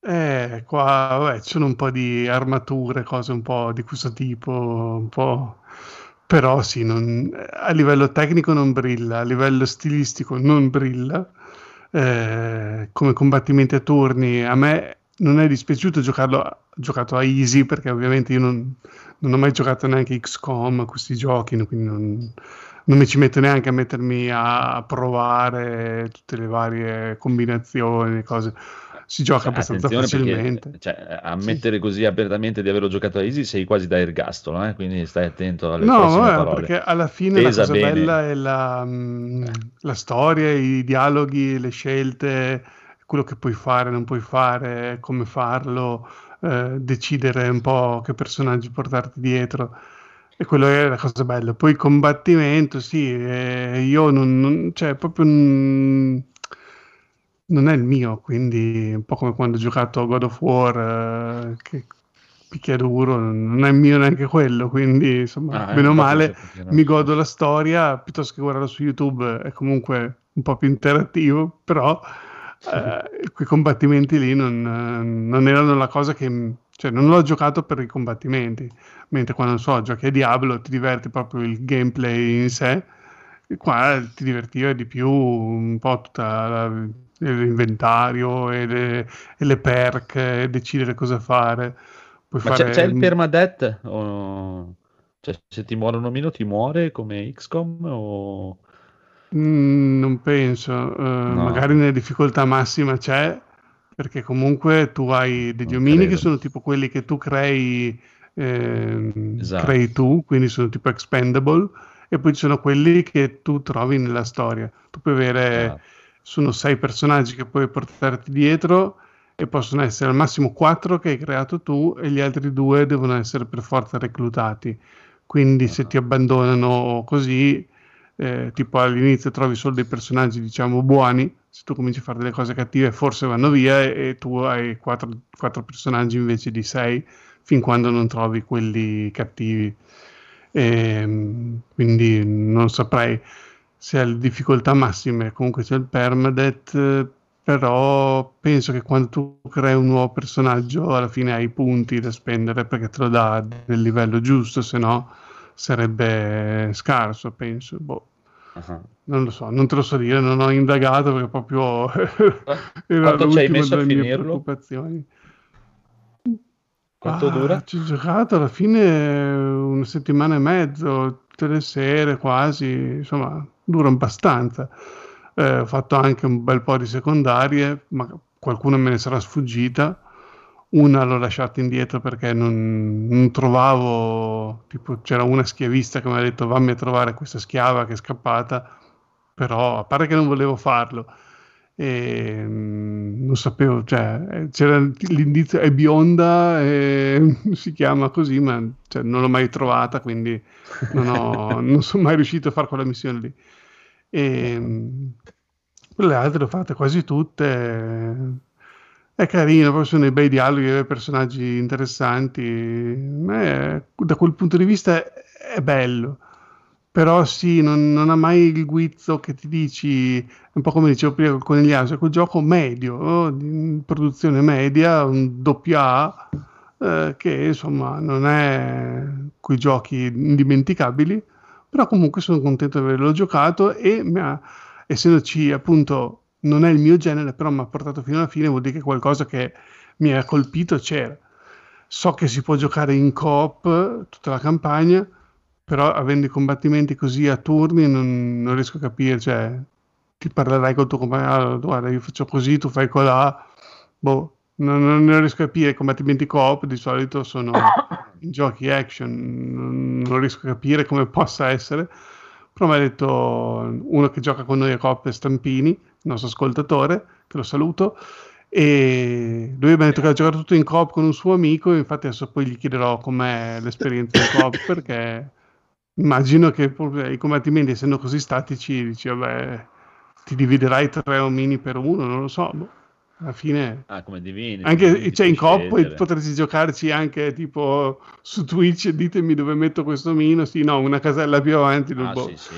Eh, qua vabbè, ci sono un po' di armature, cose un po' di questo tipo, un po'... Però sì, non... a livello tecnico non brilla, a livello stilistico non brilla. Eh, come combattimenti a turni, a me non è dispiaciuto giocarlo giocato a easy perché ovviamente io non, non ho mai giocato neanche XCOM questi giochi quindi non, non mi ci metto neanche a mettermi a provare tutte le varie combinazioni, cose. Si gioca cioè, abbastanza facilmente. Perché, cioè, ammettere sì. così apertamente di averlo giocato a Easy sei quasi da ergastolo, eh? quindi stai attento alle no, prossime no, parole. perché alla fine Pesa la cosa bene. bella è la, mm, la storia, i dialoghi, le scelte, quello che puoi fare, non puoi fare, come farlo, eh, decidere un po' che personaggi portarti dietro e quello è la cosa bella. Poi il combattimento, sì, eh, io non, non cioè, proprio non, non è il mio, quindi un po' come quando ho giocato a God of War, eh, che picchia duro, non è mio neanche quello, quindi insomma, ah, meno male mi godo la storia, piuttosto che guardarla su YouTube è comunque un po' più interattivo, però eh, quei combattimenti lì non, non erano la cosa che cioè, non l'ho giocato per i combattimenti, mentre quando non so, giochi a Diablo ti diverti proprio il gameplay in sé, e qua ti divertiva di più un po' tutto l'inventario e le, e le perk e decidere cosa fare. Puoi Ma fare... C'è, c'è, il permadeath? O... Cioè, se ti muore un omino ti muore come XCOM o... Mm, non penso, uh, no. magari nelle difficoltà massima c'è, perché comunque tu hai degli non omini credo. che sono tipo quelli che tu crei ehm, Esatto. crei tu, quindi sono tipo expendable, e poi ci sono quelli che tu trovi nella storia. Tu puoi avere, Esatto. sono sei personaggi che puoi portarti dietro e possono essere al massimo quattro che hai creato tu e gli altri due devono essere per forza reclutati. Quindi se Ah. ti abbandonano così, eh, tipo all'inizio trovi solo dei personaggi diciamo buoni, se tu cominci a fare delle cose cattive forse vanno via e, e tu hai quattro, quattro personaggi invece di sei fin quando non trovi quelli cattivi. Ehm, quindi non saprei se alle difficoltà massime comunque c'è il permadeath, però penso che quando tu crei un nuovo personaggio alla fine hai i punti da spendere perché te lo dà del livello giusto, se no sarebbe scarso, penso. Boh, Ah. non lo so, non te lo so dire, non ho indagato perché proprio era Quanto ci hai messo a finirlo? preoccupazioni. Quanto Ah, dura? Ci ho giocato alla fine una settimana e mezzo, tutte le sere quasi, insomma, dura abbastanza. Eh, ho fatto anche un bel po' di secondarie, ma qualcuna me ne sarà sfuggita. Una l'ho lasciata indietro perché non, non trovavo, tipo c'era una schiavista che mi ha detto vammi a trovare questa schiava che è scappata, però a parte che non volevo farlo e mm, non sapevo, cioè c'era l'indizio è bionda e si chiama così, ma cioè, non l'ho mai trovata, quindi non, ho- non sono mai riuscito a fare quella missione lì. E mm, quelle altre le ho fatte quasi tutte. È carino, poi sono dei bei dialoghi, dei personaggi interessanti. Eh, da quel punto di vista è, bello. Però sì, non, non ha mai il guizzo che ti dici, un po' come dicevo prima con Conigliano, è quel gioco medio, no? produzione media, un doppia A, eh, che insomma non è quei giochi indimenticabili, però comunque sono contento di averlo giocato e ha, essendoci appunto non è il mio genere, però mi ha portato fino alla fine, vuol dire che qualcosa che mi ha colpito c'era. So che si può giocare in coop tutta la campagna, però avendo i combattimenti così a turni non, non riesco a capire, cioè ti parlerai col tuo compagno, "Ah, guarda io faccio così, tu fai colà, boh, non, non- non riesco a capire, i combattimenti coop di solito sono in giochi action, non, non riesco a capire come possa essere, però mi ha detto uno che gioca con noi a coop è Stampini, il nostro ascoltatore, che lo saluto, e lui mi ha detto che ha giocato tutto in coop con un suo amico, infatti adesso poi gli chiederò com'è l'esperienza in coop, perché immagino che i combattimenti, essendo così statici, dici, vabbè, ti dividerai tre omini per uno, non lo so, boh. alla fine... Ah, come divini. Anche quindi cioè, in scegliere. potresti giocarci anche tipo su Twitch, ditemi dove metto questo omino, sì, no, una casella più avanti, Ah, boh. sì, sì.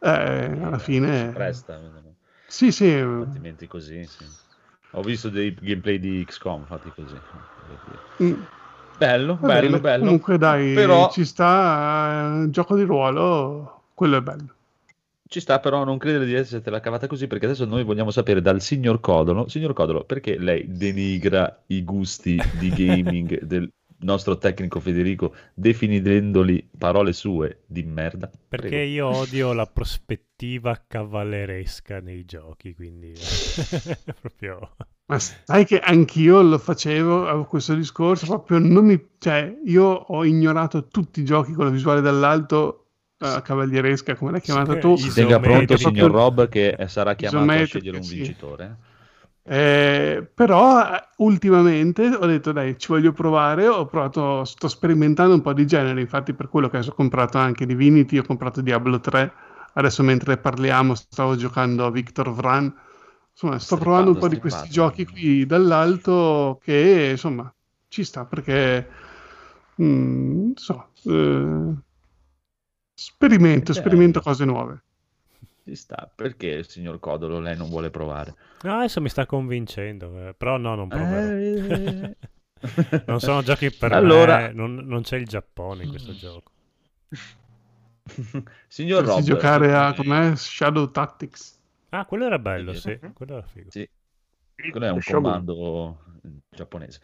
Eh, alla fine... presta. Sì, sì, Combattimenti così, sì. Ho visto dei gameplay di XCOM fatti così. mm, Bello, bello, bene. bello. Comunque dai, Però ci sta, eh, gioco di ruolo, quello è bello. ci sta, però non credere di esserti la cavata così, perché adesso noi vogliamo sapere dal signor Codolo, signor Codolo, perché lei denigra i gusti di gaming del nostro tecnico Federico, definendoli parole sue di merda? Perché Prego. io odio la prospettiva cavalleresca nei giochi, quindi proprio... Ma sai che anch'io lo facevo, avevo questo discorso, proprio non mi... Cioè, io ho ignorato tutti i giochi con la visuale dall'alto, eh, cavalieresca, come l'hai chiamata Sì, tu. Tenga pronto, isometrico. signor Rob, che eh, sarà chiamato a scegliere un sì. vincitore. Eh, però eh, ultimamente ho detto dai ci voglio provare ho provato sto sperimentando un po' di genere infatti per quello che ho comprato anche Divinity ho comprato Diablo 3 adesso mentre parliamo stavo giocando a Victor Vran insomma sto Strippando, provando un po' di questi giochi qui dall'alto che insomma ci sta perché mm, non so eh, sperimento Bello. sperimento cose nuove Ci sta, perché il signor Codolo lei non vuole provare? No, adesso mi sta convincendo, eh, però no, non proverò. Eh, Non sono giochi per Allora- me, non, non c'è il Giappone in questo gioco. Signor Rob, Potresti giocare a com'è? Shadow Tactics Ah, quello era bello, Sì, quello era figo. Sì, quello è un Shogun. comando giapponese.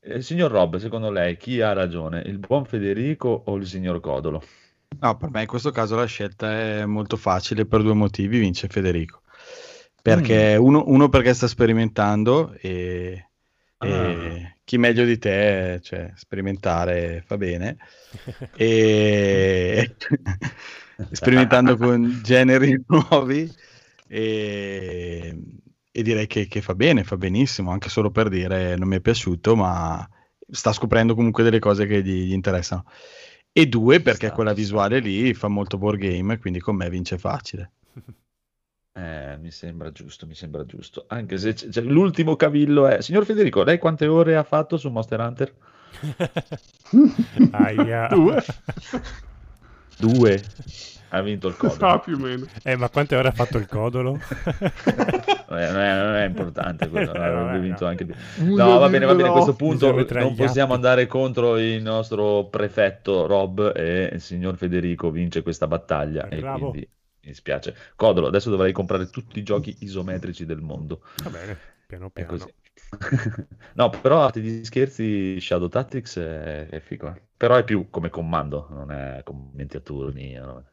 Eh, signor Rob, secondo lei chi ha ragione, il buon Federico o il signor Codolo? No, per me in questo caso la scelta è molto facile per due motivi, vince Federico. Perché uno, uno perché sta sperimentando e, e Ah. chi meglio di te, cioè, sperimentare fa bene. E sperimentando con generi nuovi e, e direi che, che fa bene, fa benissimo, anche solo per dire non mi è piaciuto, ma sta scoprendo comunque delle cose che gli, gli interessano. E due, perché quella visuale lì fa molto board game, quindi con me vince facile. Eh, mi sembra giusto, mi sembra giusto. Anche se c- c- l'ultimo cavillo è... Signor Federico, lei quante ore ha fatto su Monster Hunter? Aia. Due. Due. Ha vinto il codolo. Ah, più o meno. Eh, ma quante ore ha fatto il codolo? Non è, non è- non è importante quello, Eh, avrebbe vabbè, vinto no. anche di- No, va bene, va bene, a questo punto non possiamo andare contro il nostro prefetto Rob e il signor Federico vince questa battaglia e Bravo. quindi mi dispiace. Codolo, adesso dovrei comprare tutti i giochi isometrici del mondo. Va bene, piano È piano. così. no, però a parte gli scherzi, Shadow Tactics è, è figo. eh. Però è più come comando, non è commenti a turni. no?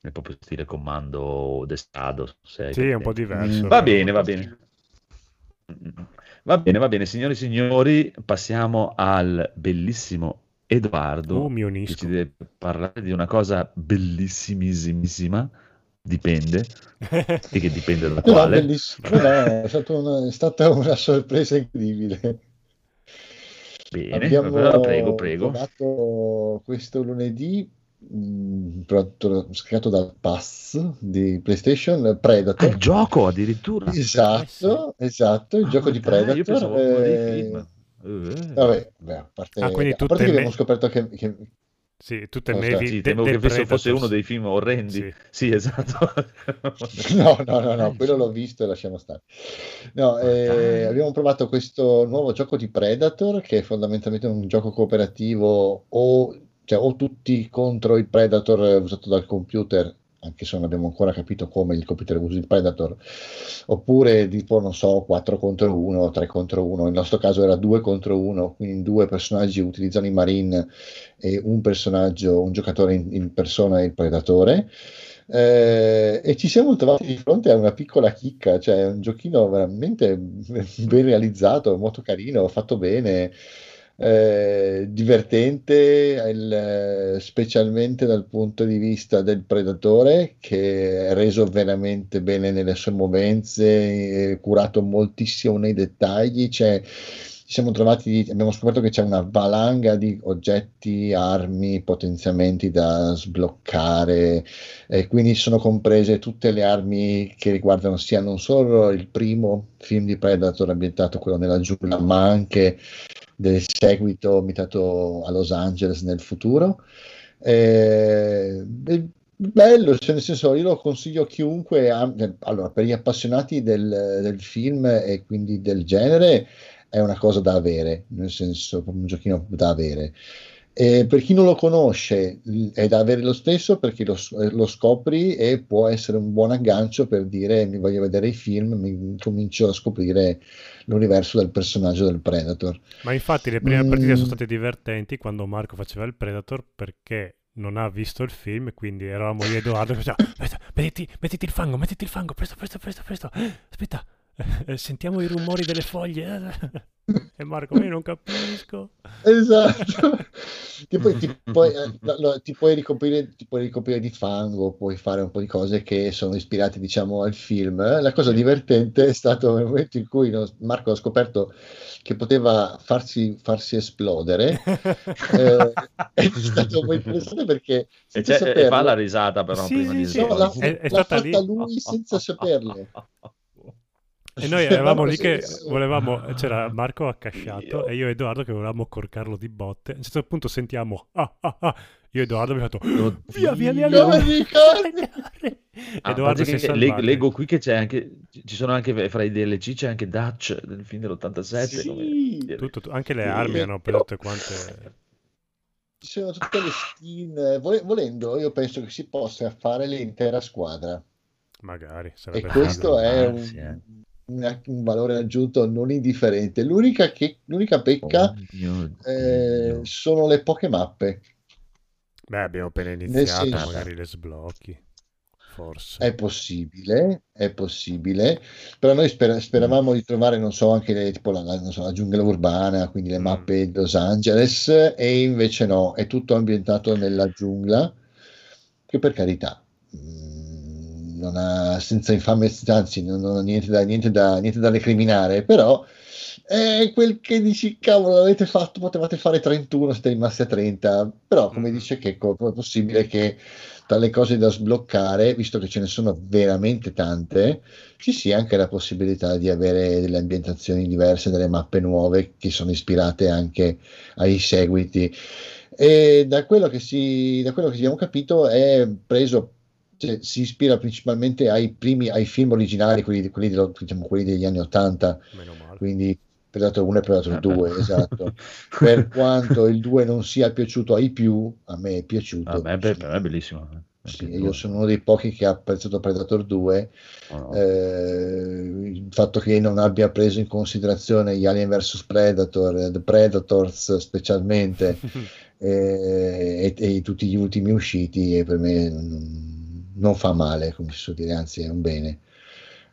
È proprio stile comando d'estado. se hai Sì, è un po' diverso. Va però. bene, va bene. Va bene, va bene, signori e signori, passiamo al bellissimo Edoardo Oh, che ci deve parlare di una cosa bellissimissimissima, dipende, e che dipende da No, quale. è, stato una- è stata una sorpresa incredibile. Bene, Abbiamo però prego, prego. questo lunedì, prodotto- scritto dal Pass di PlayStation, Ah, Predator. il gioco addirittura. Esatto, esatto, il Ah, gioco di dai, io Predator. pensavo dei eh, film. Eh. Vabbè, beh, a parte, Ah, quindi a parte che abbiamo scoperto che, che- Sì, tu temevi Sì, de- temevo The che fosse, fosse uno dei film orrendi. Sì. Sì, esatto. No, no, no, no, quello l'ho visto e lasciamo stare. No, eh, abbiamo provato questo nuovo gioco di Predator, che è fondamentalmente un gioco cooperativo o, cioè, o tutti contro il Predator usato dal computer, anche se non abbiamo ancora capito come il computer usi il Predator, oppure tipo, non so, 4 contro 1, 3 contro 1. Nel nostro caso era 2 contro 1, quindi due personaggi utilizzano i Marine e un personaggio, un giocatore in, in persona è il Predatore. Eh, e ci siamo trovati di fronte a una piccola chicca, cioè un giochino veramente ben realizzato, molto carino, fatto bene, eh, divertente, il- specialmente dal punto di vista del predatore, che è reso veramente bene nelle sue movenze, è curato moltissimo nei dettagli, cioè ci siamo trovati, abbiamo scoperto che c'è una valanga di oggetti, armi, potenziamenti da sbloccare, e quindi sono comprese tutte le armi che riguardano sia non solo il primo film di Predator ambientato, quello nella giungla, ma anche del seguito ambientato a Los Angeles nel futuro. Eh, bello, cioè nel senso io lo consiglio a chiunque, am- allora per gli appassionati del, del film e quindi del genere è una cosa da avere, nel senso proprio un giochino da avere. E per chi non lo conosce è da avere lo stesso perché lo, s- lo scopri e può essere un buon aggancio per dire mi voglio vedere i film, mi comincio a scoprire l'universo del personaggio del Predator. Ma infatti le prime partite Mm. sono state divertenti quando Marco faceva il Predator perché non ha visto il film, quindi eravamo io e Edoardo che faceva, "Aspetta, mettiti, mettiti il fango, mettiti il fango, presto, presto, presto, presto, aspetta, eh, sentiamo i rumori delle foglie. E Marco, io non capisco. Esatto. Ti puoi, ti puoi, eh, no, no, ti puoi ricoprire, ti puoi ricoprire di fango, puoi fare un po' di cose che sono ispirate, diciamo, al film. La cosa divertente è stato nel momento in cui Marco ha scoperto che poteva farsi, farsi esplodere. Eh, è stato un po' interessante perché E, c'è- e saperlo, fa la risata però Sì, prima sì, di sì. no, l'ha, È- è l'ha stata fatta lì. lui senza saperlo. E noi eravamo lì che volevamo, c'era Marco accasciato e io e Edoardo che volevamo corcarlo di botte. A un certo punto sentiamo, ah, ah, ah. io e Edoardo abbiamo fatto, via, via, via, via. Non mi ricordo. Ah, Edoardo si è leg- leggo qui che c'è anche ci sono anche fra i DLC c'è anche Dutch del film dell'87 Sì. come- Tutto- tu- anche le Sì. armi hanno preso tutte quante... Ci sono tutte le skin. Vole- Volendo, io penso che si possa fare l'intera squadra. Magari, E sarebbe questo figo. è Ah, un, eh. Un valore aggiunto non indifferente. L'unica, che, l'unica pecca Oh mio eh, sono le poche mappe. Beh, abbiamo appena iniziato, senso- magari le sblocchi. forse. È possibile, è possibile, però noi sper- speravamo di trovare, non so, anche le, tipo la, la- non so, la giungla urbana, quindi le Mm. mappe di Los Angeles, e invece no, è tutto ambientato nella giungla, che per carità, mm, non ha, senza infame, anzi, non, non ha niente da, niente da, niente da recriminare, però è quel che dici, cavolo, l'avete fatto, potevate fare 31, siete rimasti a 30, però come Mm. dice Checco, è possibile che tra le cose da sbloccare, visto che ce ne sono veramente tante, ci sia anche la possibilità di avere delle ambientazioni diverse, delle mappe nuove che sono ispirate anche ai seguiti. E da quello che, si, da quello che abbiamo capito è preso, cioè, si ispira principalmente ai primi, ai film originali, quelli, quelli dello- diciamo, quelli degli anni 80, Meno male. quindi Predator 1 e Predator Eh, 2, beh. esatto. Per quanto il 2 non sia piaciuto ai più, a me è piaciuto. A me, per me è bellissimo. eh. Sì, io sono uno dei pochi che ha apprezzato Predator 2. No, no. Eh, il fatto che non abbia preso in considerazione gli Alien vs Predator, eh, The Predators specialmente, eh, e, e tutti gli ultimi usciti, e per me non, non fa male, come si suol dire, anzi è un bene.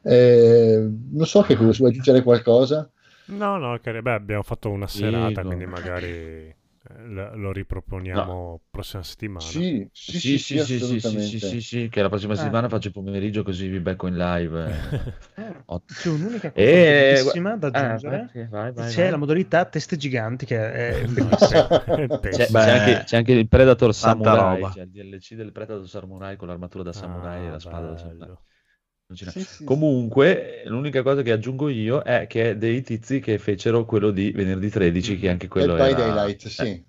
Eh, non so che vuoi aggiungere qualcosa? No, no, beh, abbiamo fatto una Sì, serata, no. quindi magari lo, lo riproponiamo prossima settimana. Sì, sì, Sì, sì, sì, sì, sì, sì, sì, che la prossima Eh. settimana faccio il pomeriggio così vi becco in live. eh. Ottimo. C'è un'unica cosa E bellissima da eh, aggiungere. vai, vai, vai, C'è vai. la modalità teste giganti che è bellissima. C'è, c'è anche, c'è anche il Predator tanta Samurai, roba. c'è il DLC del Predator Samurai con l'armatura da samurai e Ah, la spada da samurai. Sì, sì, Comunque, l'unica cosa che aggiungo io è che è dei tizi che fecero quello di venerdì 13, che anche sì. quello Dead by era... Daylight, eh, sì.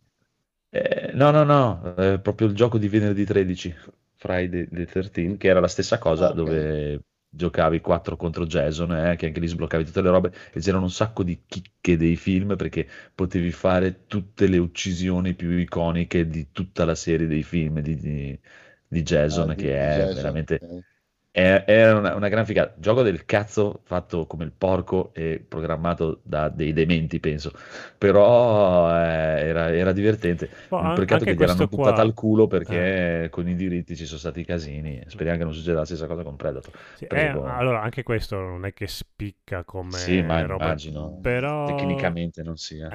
eh, no, no, no, è proprio il gioco di venerdì 13, Friday the 13, che era la stessa cosa Ah, ok. dove giocavi 4 contro Jason, eh, che anche lì sbloccavi tutte le robe e c'erano un sacco di chicche dei film perché potevi fare tutte le uccisioni più iconiche di tutta la serie dei film di, di, di Jason, Ah, di- che è Jason, veramente... ok. È, è una, una gran figata. Gioco del cazzo fatto come il porco e programmato da dei dementi, penso. Però eh, era, era divertente. Oh, Il an- peccato che gliel'hanno questo buttata qua- al culo perché con i diritti ci sono stati casini. Speriamo che non succeda la stessa cosa con Predator. Sì, eh, allora, anche questo non è che spicca come Sì, ma roba, immagino però, tecnicamente non sia.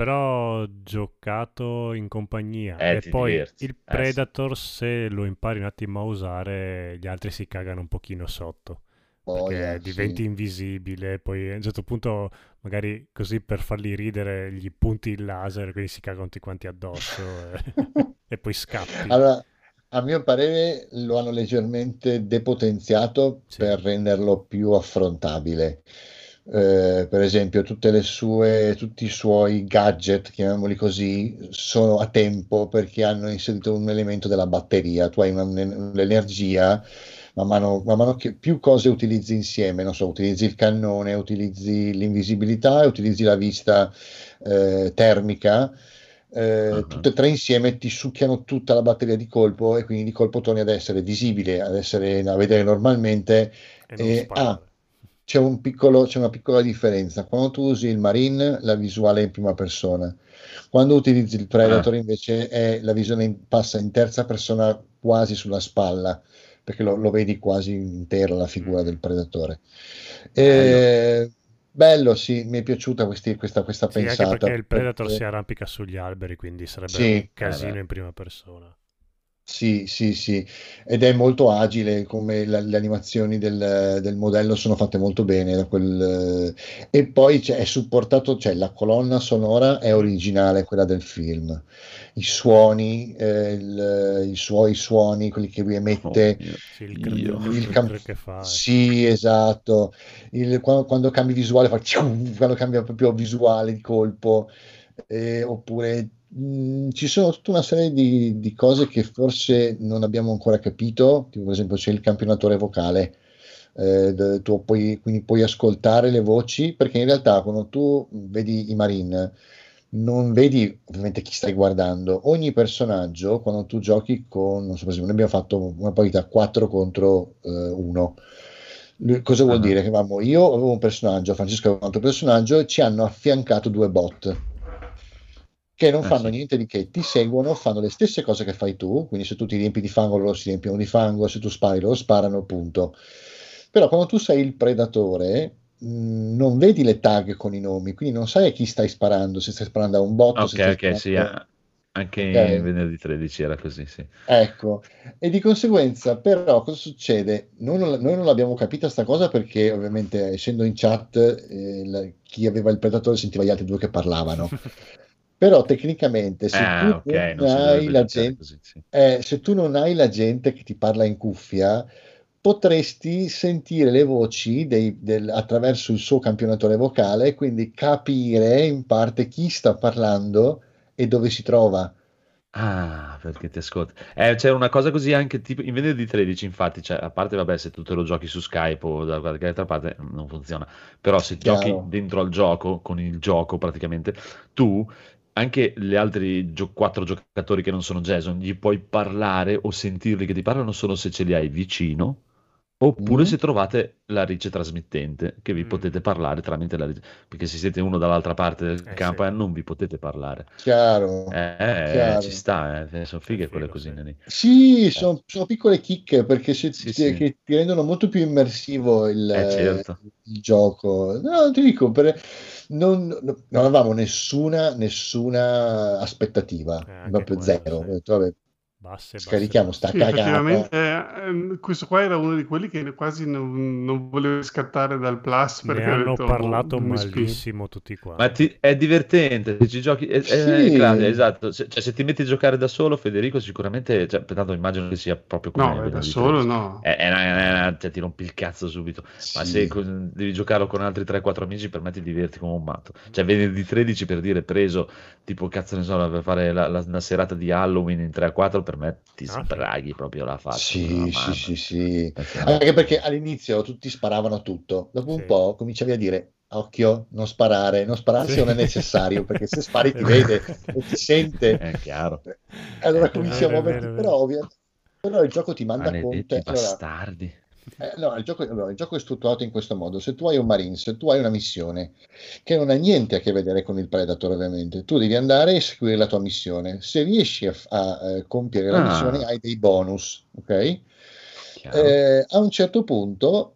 Eh, però giocato in compagnia Eh, e poi diverti. il Eh, sì. Predator se lo impari un attimo a usare gli altri si cagano un pochino sotto Oh, perché yeah, diventi sì. invisibile poi a un certo punto magari così per farli ridere gli punti il laser quindi si cagano tutti quanti addosso e, e poi scappi Allora, a mio parere lo hanno leggermente depotenziato Sì. per renderlo più affrontabile. Eh, per esempio, tutte le sue, tutti i suoi gadget, chiamiamoli così, sono a tempo perché hanno inserito un elemento della batteria. Tu hai l'energia, man mano, man mano che più cose utilizzi insieme, non so, utilizzi il cannone, utilizzi l'invisibilità e utilizzi la vista eh, termica eh, Ah. tutte e tre insieme ti succhiano tutta la batteria di colpo e quindi di colpo torni ad essere visibile, ad essere a vedere normalmente. e sparare ah, c'è un piccolo, c'è una piccola differenza. Quando tu usi il Marine, la visuale è in prima persona. Quando utilizzi il Predator, invece, è, la visione in- passa in terza persona quasi sulla spalla, perché lo, lo vedi quasi intera la figura Mm. del Predatore. Eh, bello, sì, mi è piaciuta questi- questa, questa Sì, pensata. perché il Predator perché- si arrampica sugli alberi, quindi sarebbe Sì. un casino Eh, in prima persona. Sì, sì, sì, ed è molto agile, come la- le animazioni del, del modello sono fatte molto bene. da quel- e poi c'è- è supportato, cioè la colonna sonora è originale, quella del film. I suoni, eh, il- i suoi suoni, quelli che lui emette, Oh, Sì, il grrr, il grrr cam- che fa. eh. Sì, esatto. Il- quando, quando cambi visuale, fa quando cambia proprio visuale di colpo, eh, oppure mh, ci sono tutta una serie di, di cose che forse non abbiamo ancora capito, tipo per esempio c'è il campionatore vocale. eh, tu puoi, quindi puoi ascoltare le voci perché in realtà quando tu vedi i Marine non vedi ovviamente chi stai guardando ogni personaggio quando tu giochi con non so per esempio noi abbiamo fatto una partita 4 contro 1 cosa vuol Ah. dire? che avevamo, io avevo un personaggio Francesco aveva un altro personaggio e ci hanno affiancato due bot che non Ah, fanno sì. niente di che, ti seguono, fanno le stesse cose che fai tu, quindi se tu ti riempi di fango loro si riempiono di fango, se tu spari loro sparano, punto. Però quando tu sei il predatore, mh, non vedi le tag con i nomi, quindi non sai a chi stai sparando, se stai sparando a un bot, se Ok, stai ok, sì, anche Ok. in venerdì 13 era così, sì. Ecco, e di conseguenza, però, cosa succede? Noi non, noi non l'abbiamo capita sta cosa perché, ovviamente, essendo in chat, eh, la- chi aveva il predatore sentiva gli altri due che parlavano. Però, tecnicamente, se Ah, tu ok, non gente, così, sì. eh, se tu non hai la gente che ti parla in cuffia, potresti sentire le voci dei- del- attraverso il suo campionatore vocale e quindi capire in parte chi sta parlando e dove si trova. Ah, perché ti ascolti. Eh, c'è una cosa così anche tipo in venerdì 13, infatti, cioè, a parte, vabbè, se tu te lo giochi su Skype o da qualche altra parte non funziona, però se giochi Chiaro. dentro al gioco, con il gioco praticamente, tu, anche gli altri gio- quattro giocatori che non sono Jason, gli puoi parlare o sentirli che ti parlano solo se ce li hai vicino. Oppure Mm. se trovate la rice trasmittente, che vi Mm. potete parlare tramite la rice, perché se siete uno dall'altra parte del Eh, campo sì. eh, non vi potete parlare. Chiaro. Eh, Chiaro. ci sta, eh, sono fighe quelle cosine sì. lì. Sì, sono, sono piccole chicche perché se- Sì, ti- sì. che ti rendono molto più immersivo il, Eh, certo. il gioco. No, ti dico, per- non, non avevamo nessuna, nessuna aspettativa, Eh, proprio quello, zero. sì. Vabbè, Basse, basse, scarichiamo sta Sì, cagata. effettivamente eh, ehm, questo qua era uno di quelli che quasi non, non volevo scattare dal Plus Ne perché ho hanno detto, parlato "Oh, mi ispiro". malissimo tutti quanti. Ma ti- è divertente, se ci giochi, è, è- Sì. è classe, esatto. Se, cioè, se ti metti a giocare da solo, Federico, sicuramente, cioè, tanto immagino che sia proprio come No, da solo 13. no. È, è una- è una- cioè, ti rompi il cazzo subito. Ma Sì. se co- devi giocarlo con altri 3-4 amici, per me ti diverti come un matto. Cioè, venerdì 13 per dire preso, tipo, cazzo ne so, per fare la, la- la serata di Halloween in 3-4, per me ti Ah, sbraghi proprio la faccia. Sì, sì, sì, sì. Perché- Anche perché all'inizio tutti sparavano a tutto, dopo un Sì. po' cominciavi a dire occhio, non sparare, non sparare Sì. se non è necessario, perché se spari ti vede e ti sente. È chiaro. Allora È cominci a muoverti, però, ovvia- però il gioco ti manda Maledetti conto. Allora, bastardi. Eh, no, il gioco, allora, il gioco è strutturato in questo modo. Se tu hai un Marine, se tu hai una missione che non ha niente a che vedere con il Predator, ovviamente, tu devi andare e seguire la tua missione. Se riesci a, a, eh, compiere la Ah. missione, hai dei bonus, ok? Eh, a un certo punto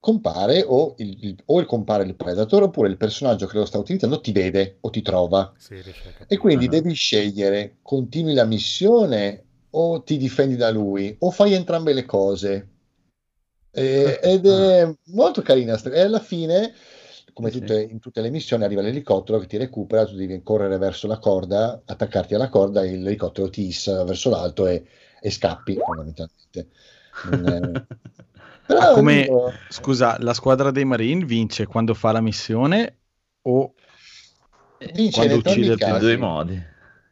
compare o il, il- o il compare il Predator oppure il personaggio che lo sta utilizzando ti vede o ti trova. Sì, a. E quindi devi scegliere, continui la missione o ti difendi da lui o fai entrambe le cose. Eh, ed è molto carina. E alla fine, come tutte- in tutte le missioni, arriva l'elicottero che ti recupera, tu devi correre verso la corda, attaccarti alla corda e l'elicottero ti issa verso l'alto e, e scappi fondamentalmente. Però Ma come- dico, Scusa, la squadra dei Marine vince quando fa la missione o vince in quando uccide i il Tutti e casi. due modi.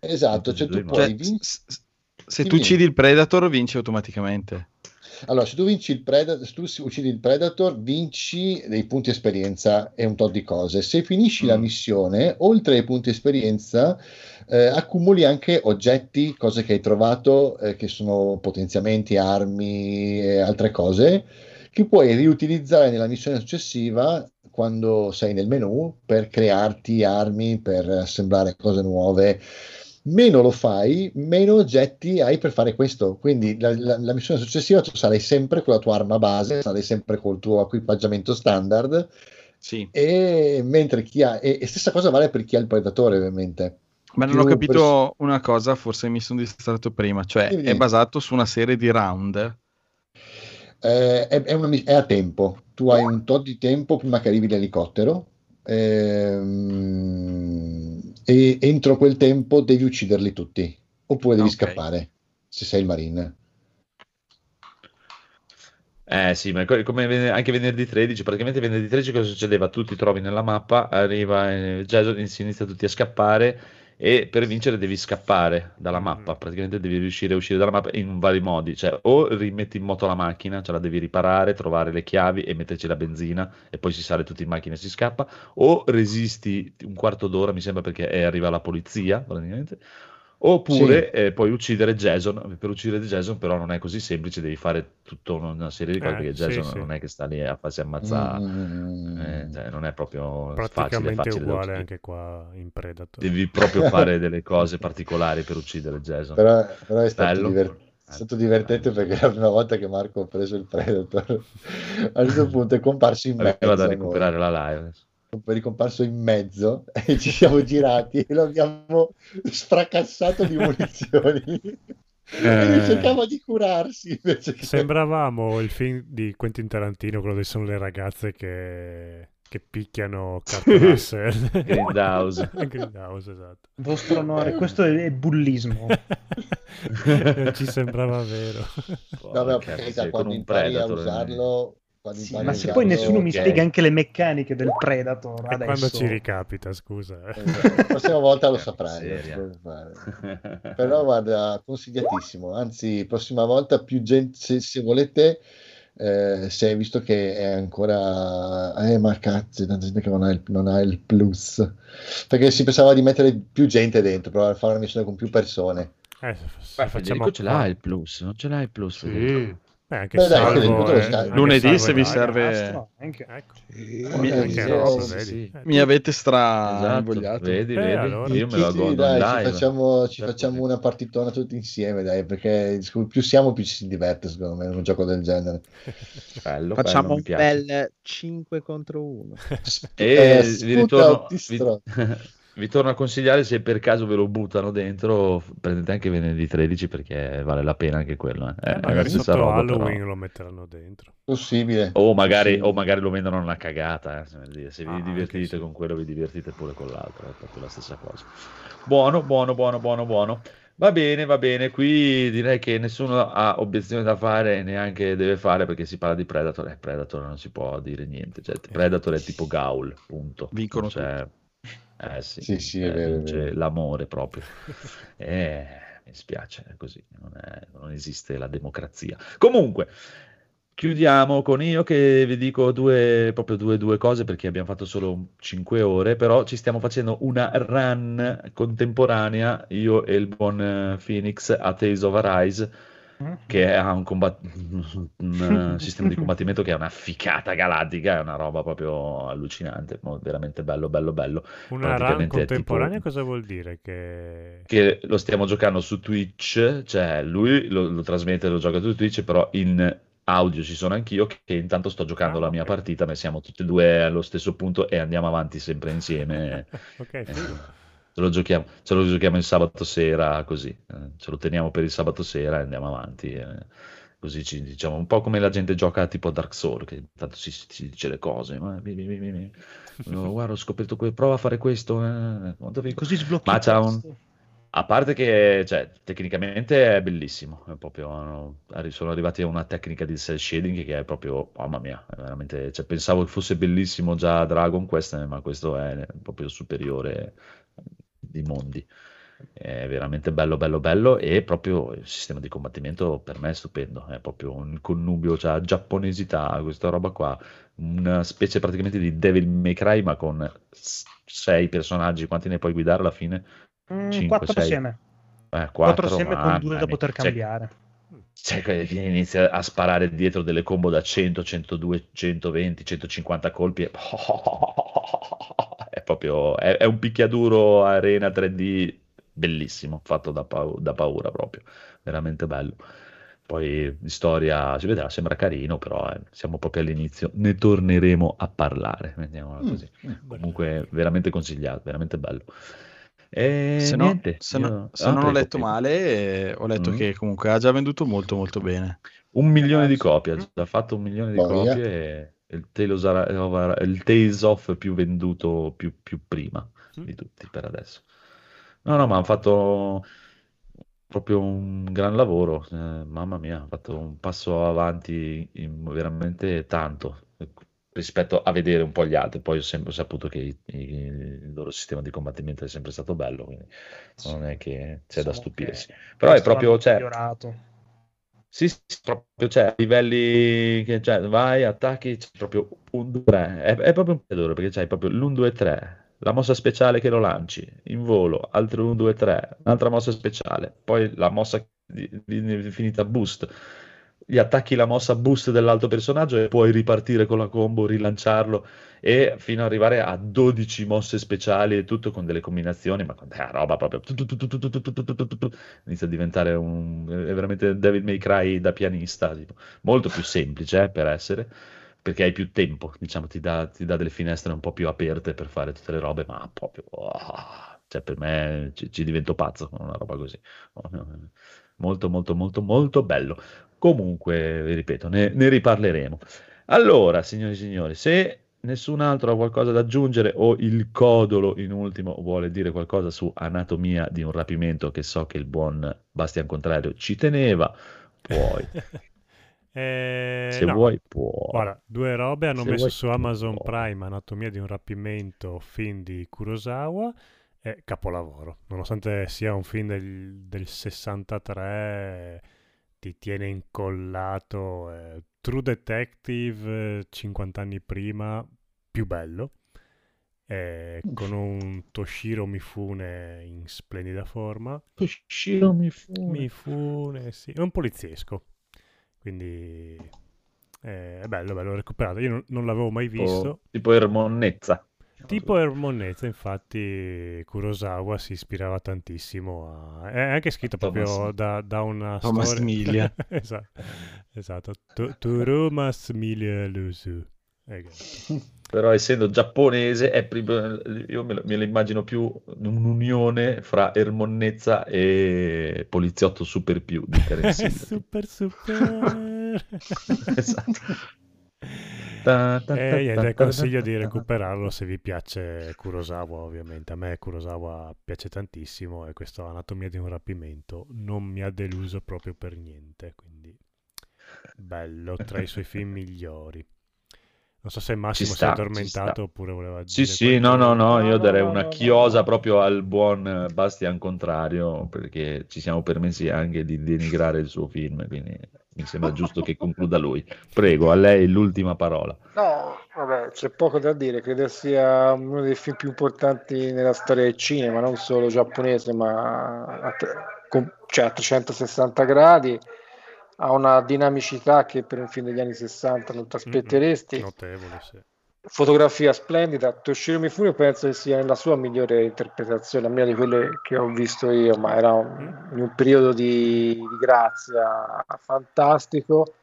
Esatto, In cioè e tu puoi cioè, s- se tu uccidi il Predator vinci automaticamente. Allora, se tu vinci il Predator, se tu uccidi il Predator, vinci dei punti esperienza e un tot di cose. Se finisci la Mm. missione, oltre ai punti esperienza, eh, accumuli anche oggetti, cose che hai trovato, eh, che sono potenziamenti, armi e altre cose, che puoi riutilizzare nella missione successiva quando sei nel menu per crearti armi, per assemblare cose nuove meno lo fai, meno oggetti hai per fare questo. Quindi la, la- la missione successiva tu sarai sempre con la tua arma base, sarai sempre col tuo equipaggiamento standard, Sì. e mentre chi ha, e, e stessa cosa vale per chi ha il predatore, ovviamente. Ma non ho capito una cosa, forse mi sono distratto prima, cioè è basato su una serie di round. Eh, è, è una è a tempo, tu hai un tot di tempo prima che arrivi l'elicottero. ehm, e entro quel tempo devi ucciderli tutti oppure devi Ok. scappare se sei il marine Eh sì, ma co- come anche venerdì 13, praticamente venerdì 13 cosa succedeva? Tu ti trovi nella mappa, arriva eh, Jason, si inizia tutti a scappare e per vincere devi scappare dalla Mhm. mappa, praticamente devi riuscire a uscire dalla mappa in vari modi, cioè o rimetti in moto la macchina, ce la devi riparare, trovare le chiavi e metterci la benzina e poi si sale tutti in macchina e si scappa, o resisti un quarto d'ora, mi sembra perché arriva la polizia praticamente, Oppure eh, puoi uccidere Jason, per uccidere Jason però non è così semplice, devi fare tutta una serie di cose Eh, perché sì, Jason sì. non è che sta lì a farsi ammazzare, Mm, eh, cioè, non è proprio facile, Praticamente facile da uguale anche qua in Predator. Devi proprio fare delle cose particolari per uccidere Jason. Però, però è stato, Bello. diver- è stato divertente perché la prima volta che Marco ha preso il Predator a certo punto è comparso in mezzo Vado a recuperare la live. È ricomparso in mezzo e ci siamo girati e lo abbiamo sfracassato di munizioni e lui cercava di curarsi invece che... Sembravamo il film di Quentin Tarantino, quello dove sono le ragazze che, che picchiano Kurt Russell. Grindhouse. Grindhouse, esatto. Vostro onore, questo è, bullismo. Non ci sembrava vero. Vabbè, Porca per carità, miseria, con quando impari a eh. usarlo Sì, ma se poi nessuno mi spiega anche le meccaniche del Predator E adesso. quando ci ricapita, scusa. Esatto, la prossima volta lo saprai però guarda consigliatissimo anzi prossima volta più gente se, se volete eh, se visto che è ancora eh ma cazzo tanta gente che non ha, il, non ha il plus perché si pensava di mettere più gente dentro provare a fare una missione con più persone Eh, Beh, facciamo Federico ce l'ha il plus, non ce l'ha il plus. Federico. Sì. Eh, anche Beh, dai, salvo, lo eh, anche Lunedì salvo se vi serve- Astro, anche. Ecco. Mi- Anche sì, roba, sì, vedi? sì. Mi avete stra Esatto, invogliato. vedi, Eh, vedi, allora. io me la godo dai, ci facciamo, ci Certo facciamo una partitona tutti insieme, dai, perché più siamo più ci si diverte, secondo me, in un gioco del genere. Bello, Facciamo bello, un bel 5 contro 1. E Eh, vi ritorno, vi, vi torno a consigliare se per caso ve lo buttano dentro, prendete anche venerdì 13 perché vale la pena anche quello. Eh. Eh, la magari sotto roba, Halloween però. lo metteranno dentro. Possibile. O magari, Sì. o magari lo vendono una cagata, eh, se vi Ah, divertite sì. con quello vi divertite pure con l'altro, è proprio la stessa cosa. Buono, buono, buono, buono, buono. Va bene, va bene, qui direi che nessuno ha obiezioni da fare e neanche deve fare perché si parla di Predator, eh, Predator non si può dire niente, cioè, Predator è tipo Gaul, punto. Vincono Cioè, eh sì, Sì, sì, è eh, vero, è vero. l'amore proprio. Eh, mi spiace, è così, non, è- non esiste la democrazia. Comunque, chiudiamo con io che vi dico due, proprio due, due cose perché abbiamo fatto solo 5 ore, però ci stiamo facendo una run contemporanea, io e il buon eh, Phoenix a Tales of Arise, che ha un, combat- un, eh, sistema di combattimento che è una ficata galattica, è una roba proprio allucinante, veramente bello, bello, bello. Una run è contemporanea tipo- cosa vuol dire? Che... che lo stiamo giocando su Twitch, cioè lui lo, lo trasmette, lo gioca su Twitch, però in audio ci sono anch'io che intanto sto giocando Ah, la mia partita, ma siamo tutti e due allo stesso punto e andiamo avanti sempre insieme. ok, Eh, figo. Ce, lo giochiamo, ce lo giochiamo il sabato sera così, eh, ce lo teniamo per il sabato sera e andiamo avanti. eh. Così ci diciamo un po' come la gente gioca tipo Dark Souls, che intanto si, si dice le cose, ma vieni, vieni, vieni. No, guarda, ho scoperto que- prova a fare questo. eh, vi- Così Ma c'ha un- a parte che, cioè, tecnicamente è bellissimo, è proprio, sono arrivati a una tecnica di cel shading che è proprio, mamma mia, veramente, cioè, pensavo che fosse bellissimo già Dragon Quest, eh, ma questo è proprio superiore di mondi. È veramente bello, bello, bello e proprio il sistema di combattimento per me è stupendo, è proprio un connubio, cioè giapponesità, questa roba qua, una specie praticamente di Devil May Cry ma con sei personaggi, quanti ne puoi guidare alla fine? Mm, Cinque, quattro sei. assieme. Eh, Quattro quattro, assieme con due da poter Cioè, cambiare. cioè, che inizia a sparare dietro delle combo da 100, 102, 120, 150 colpi. e- proprio è, è un picchiaduro arena 3D bellissimo, fatto da, pau- da paura proprio, veramente bello. Poi di storia si vedrà, sembra carino, però eh, siamo proprio all'inizio, ne torneremo a parlare, mettiamola così. Mm. Comunque veramente consigliato, veramente bello. E Se, no- niente, se, io- no- se ah, non ho letto prego. male, eh, ho letto Mm. che comunque ha già venduto molto molto bene. Un milione di copie, ha già fatto un milione di Boia. copie e il Tales of, il Tales of più venduto più, più prima di tutti per adesso. No, no, ma hanno fatto proprio un gran lavoro, eh, mamma mia, hanno fatto un passo avanti in veramente tanto eh, rispetto a vedere un po' gli altri. Poi ho sempre saputo che i- i- il loro sistema di combattimento è sempre stato bello, quindi non è che c'è da Diciamo stupirsi. Però è proprio, cioè, migliorato. Sì, sì, proprio, cioè, a livelli che, cioè, vai, attacchi, c'è proprio un 2 3, è, è proprio un pedore, perché c'hai proprio l'1, 2, 3, la mossa speciale che lo lanci in volo, altro 1, 2, 3, un'altra mossa speciale, poi la mossa di, di infinita boost, gli attacchi la mossa boost dell'altro personaggio e puoi ripartire con la combo, rilanciarlo e fino ad arrivare a 12 mosse speciali e tutto con delle combinazioni, ma con della roba proprio inizia a diventare un è veramente David May Cry da pianista, tipo. molto più semplice eh, per essere perché hai più tempo, diciamo, ti dà, ti dà, delle finestre un po' più aperte per fare tutte le robe, ma proprio, oh, cioè per me ci, ci, divento pazzo con una roba così. Molto, molto, molto, molto bello. Comunque, vi ripeto, ne, ne riparleremo. Allora, signori e signori, se nessun altro ha qualcosa da aggiungere o il codolo in ultimo vuole dire qualcosa su anatomia di un rapimento che so che il buon Bastian Contrario ci teneva, puoi. Eh, Se no. vuoi, può. Guarda, due robe hanno Se messo vuoi, su Amazon può. Prime Anatomia di un rapimento, film di Kurosawa, e capolavoro. Nonostante sia un film del, del 63, ti tiene incollato. eh, True Detective, eh, 50 anni prima, più bello. eh, con un Toshiro Mifune in splendida forma. Toshiro Mifune. Mifune, sì, è un poliziesco. Quindi eh, è bello, bello recuperato. Io non, non l'avevo mai visto. Tipo Ermonnezza. Tipo Ermonnezza, infatti, Kurosawa si ispirava tantissimo a... È anche scritto proprio Thomas- da, da una Thomas storia... Miglia. esatto, esatto. Tu- Turumas Miglia Lusu. Esatto. Però essendo giapponese, è proprio- io me lo, me lo immagino più un'unione fra Ermonnezza e Poliziotto Super più di Terence Hill. super, super... Esatto. E ta- niente, consiglio di recuperarlo se vi piace Kurosawa, ovviamente. A me Kurosawa piace tantissimo e questo Anatomia di un rapimento non mi ha deluso proprio per niente, quindi bello, tra i suoi film migliori. Non so se Massimo Ci si è sta, addormentato sta. oppure voleva Sì, dire sì, no, no, qualcosa. no, io No, darei no, una no, chiosa no. proprio al buon eh, Bastian Contrario, perché ci siamo permessi anche di denigrare il suo film, quindi mi sembra giusto che concluda lui. Prego, a lei l'ultima parola. No, vabbè, c'è poco da dire, credo sia uno dei film più importanti nella storia del cinema, non solo giapponese, ma a, tre- con- cioè a 360 gradi, ha una dinamicità che per un film degli anni 60 non ti aspetteresti. Mm-mm, Notevole, sì. Fotografia splendida, Toshiro Mifune penso che sia nella sua migliore interpretazione, a meno di quelle che ho visto io, ma era un- in un periodo di, di grazia fantastico.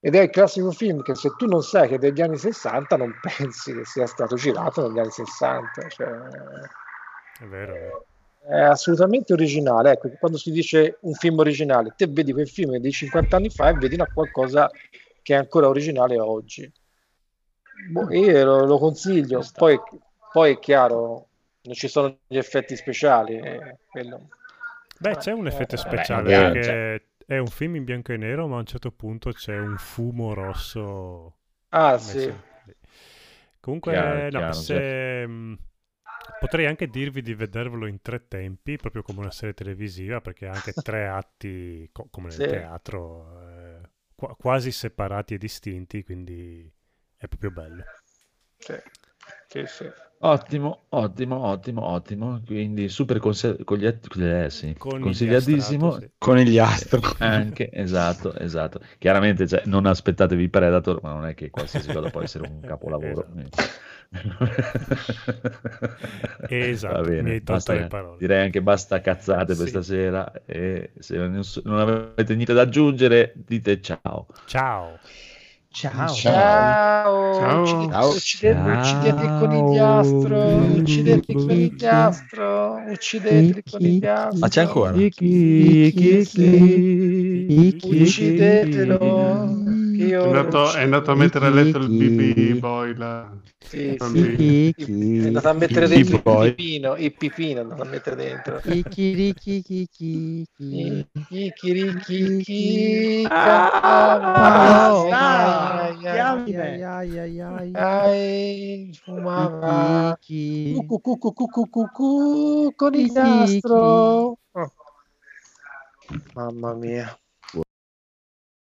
Ed è il classico film che se tu non sai che è degli anni 60 non pensi che sia stato girato negli anni 60, cioè, È vero, è vero. è assolutamente originale. Ecco, quando si dice un film originale, te vedi quel film di 50 anni fa e vedi una qualcosa che è ancora originale oggi. Boh, io lo, lo consiglio. Poi, poi è chiaro, non ci sono gli effetti speciali. eh, quello- Beh, c'è un effetto Eh, speciale vabbè, perché è un film in bianco e nero, ma a un certo punto c'è un fumo rosso Ah, sì. Comunque, Chiaro, no, chiaro, se, mh, potrei anche dirvi di vedervelo in tre tempi, proprio come una serie televisiva, perché ha anche tre atti, co- come nel Sì. teatro, eh, qua- quasi separati e distinti, quindi è proprio bello. Sì, sì, sì. Ottimo, ottimo, ottimo, ottimo. Quindi super conse- cogli- eh, sì, Con consigliatissimo. sì. Conigliastro. Anche, esatto, esatto. Chiaramente cioè, non aspettatevi Predator, ma non è che qualsiasi cosa può essere un capolavoro. Esatto, Va bene, basta- direi anche basta cazzate per Sì. stasera e se non, non avete niente da aggiungere dite ciao. Ciao! Ciao. Ciao, Ciao. Uccidete, Ciao. uccidete, uccidete il conigliastro, uccidete il conigliastro, uccidete il conigliastro. Ma c'è ancora? Uccidetelo. Che È io andato, è andato a mettere a letto il BB boy là. Sì, sì. È andato a mettere dentro il pipino, il pipino è andato a mettere dentro. Chicchirichicchi, fumava. Cucu, cucu, cucu, cucu, conigliastro. Oh. Mamma mia.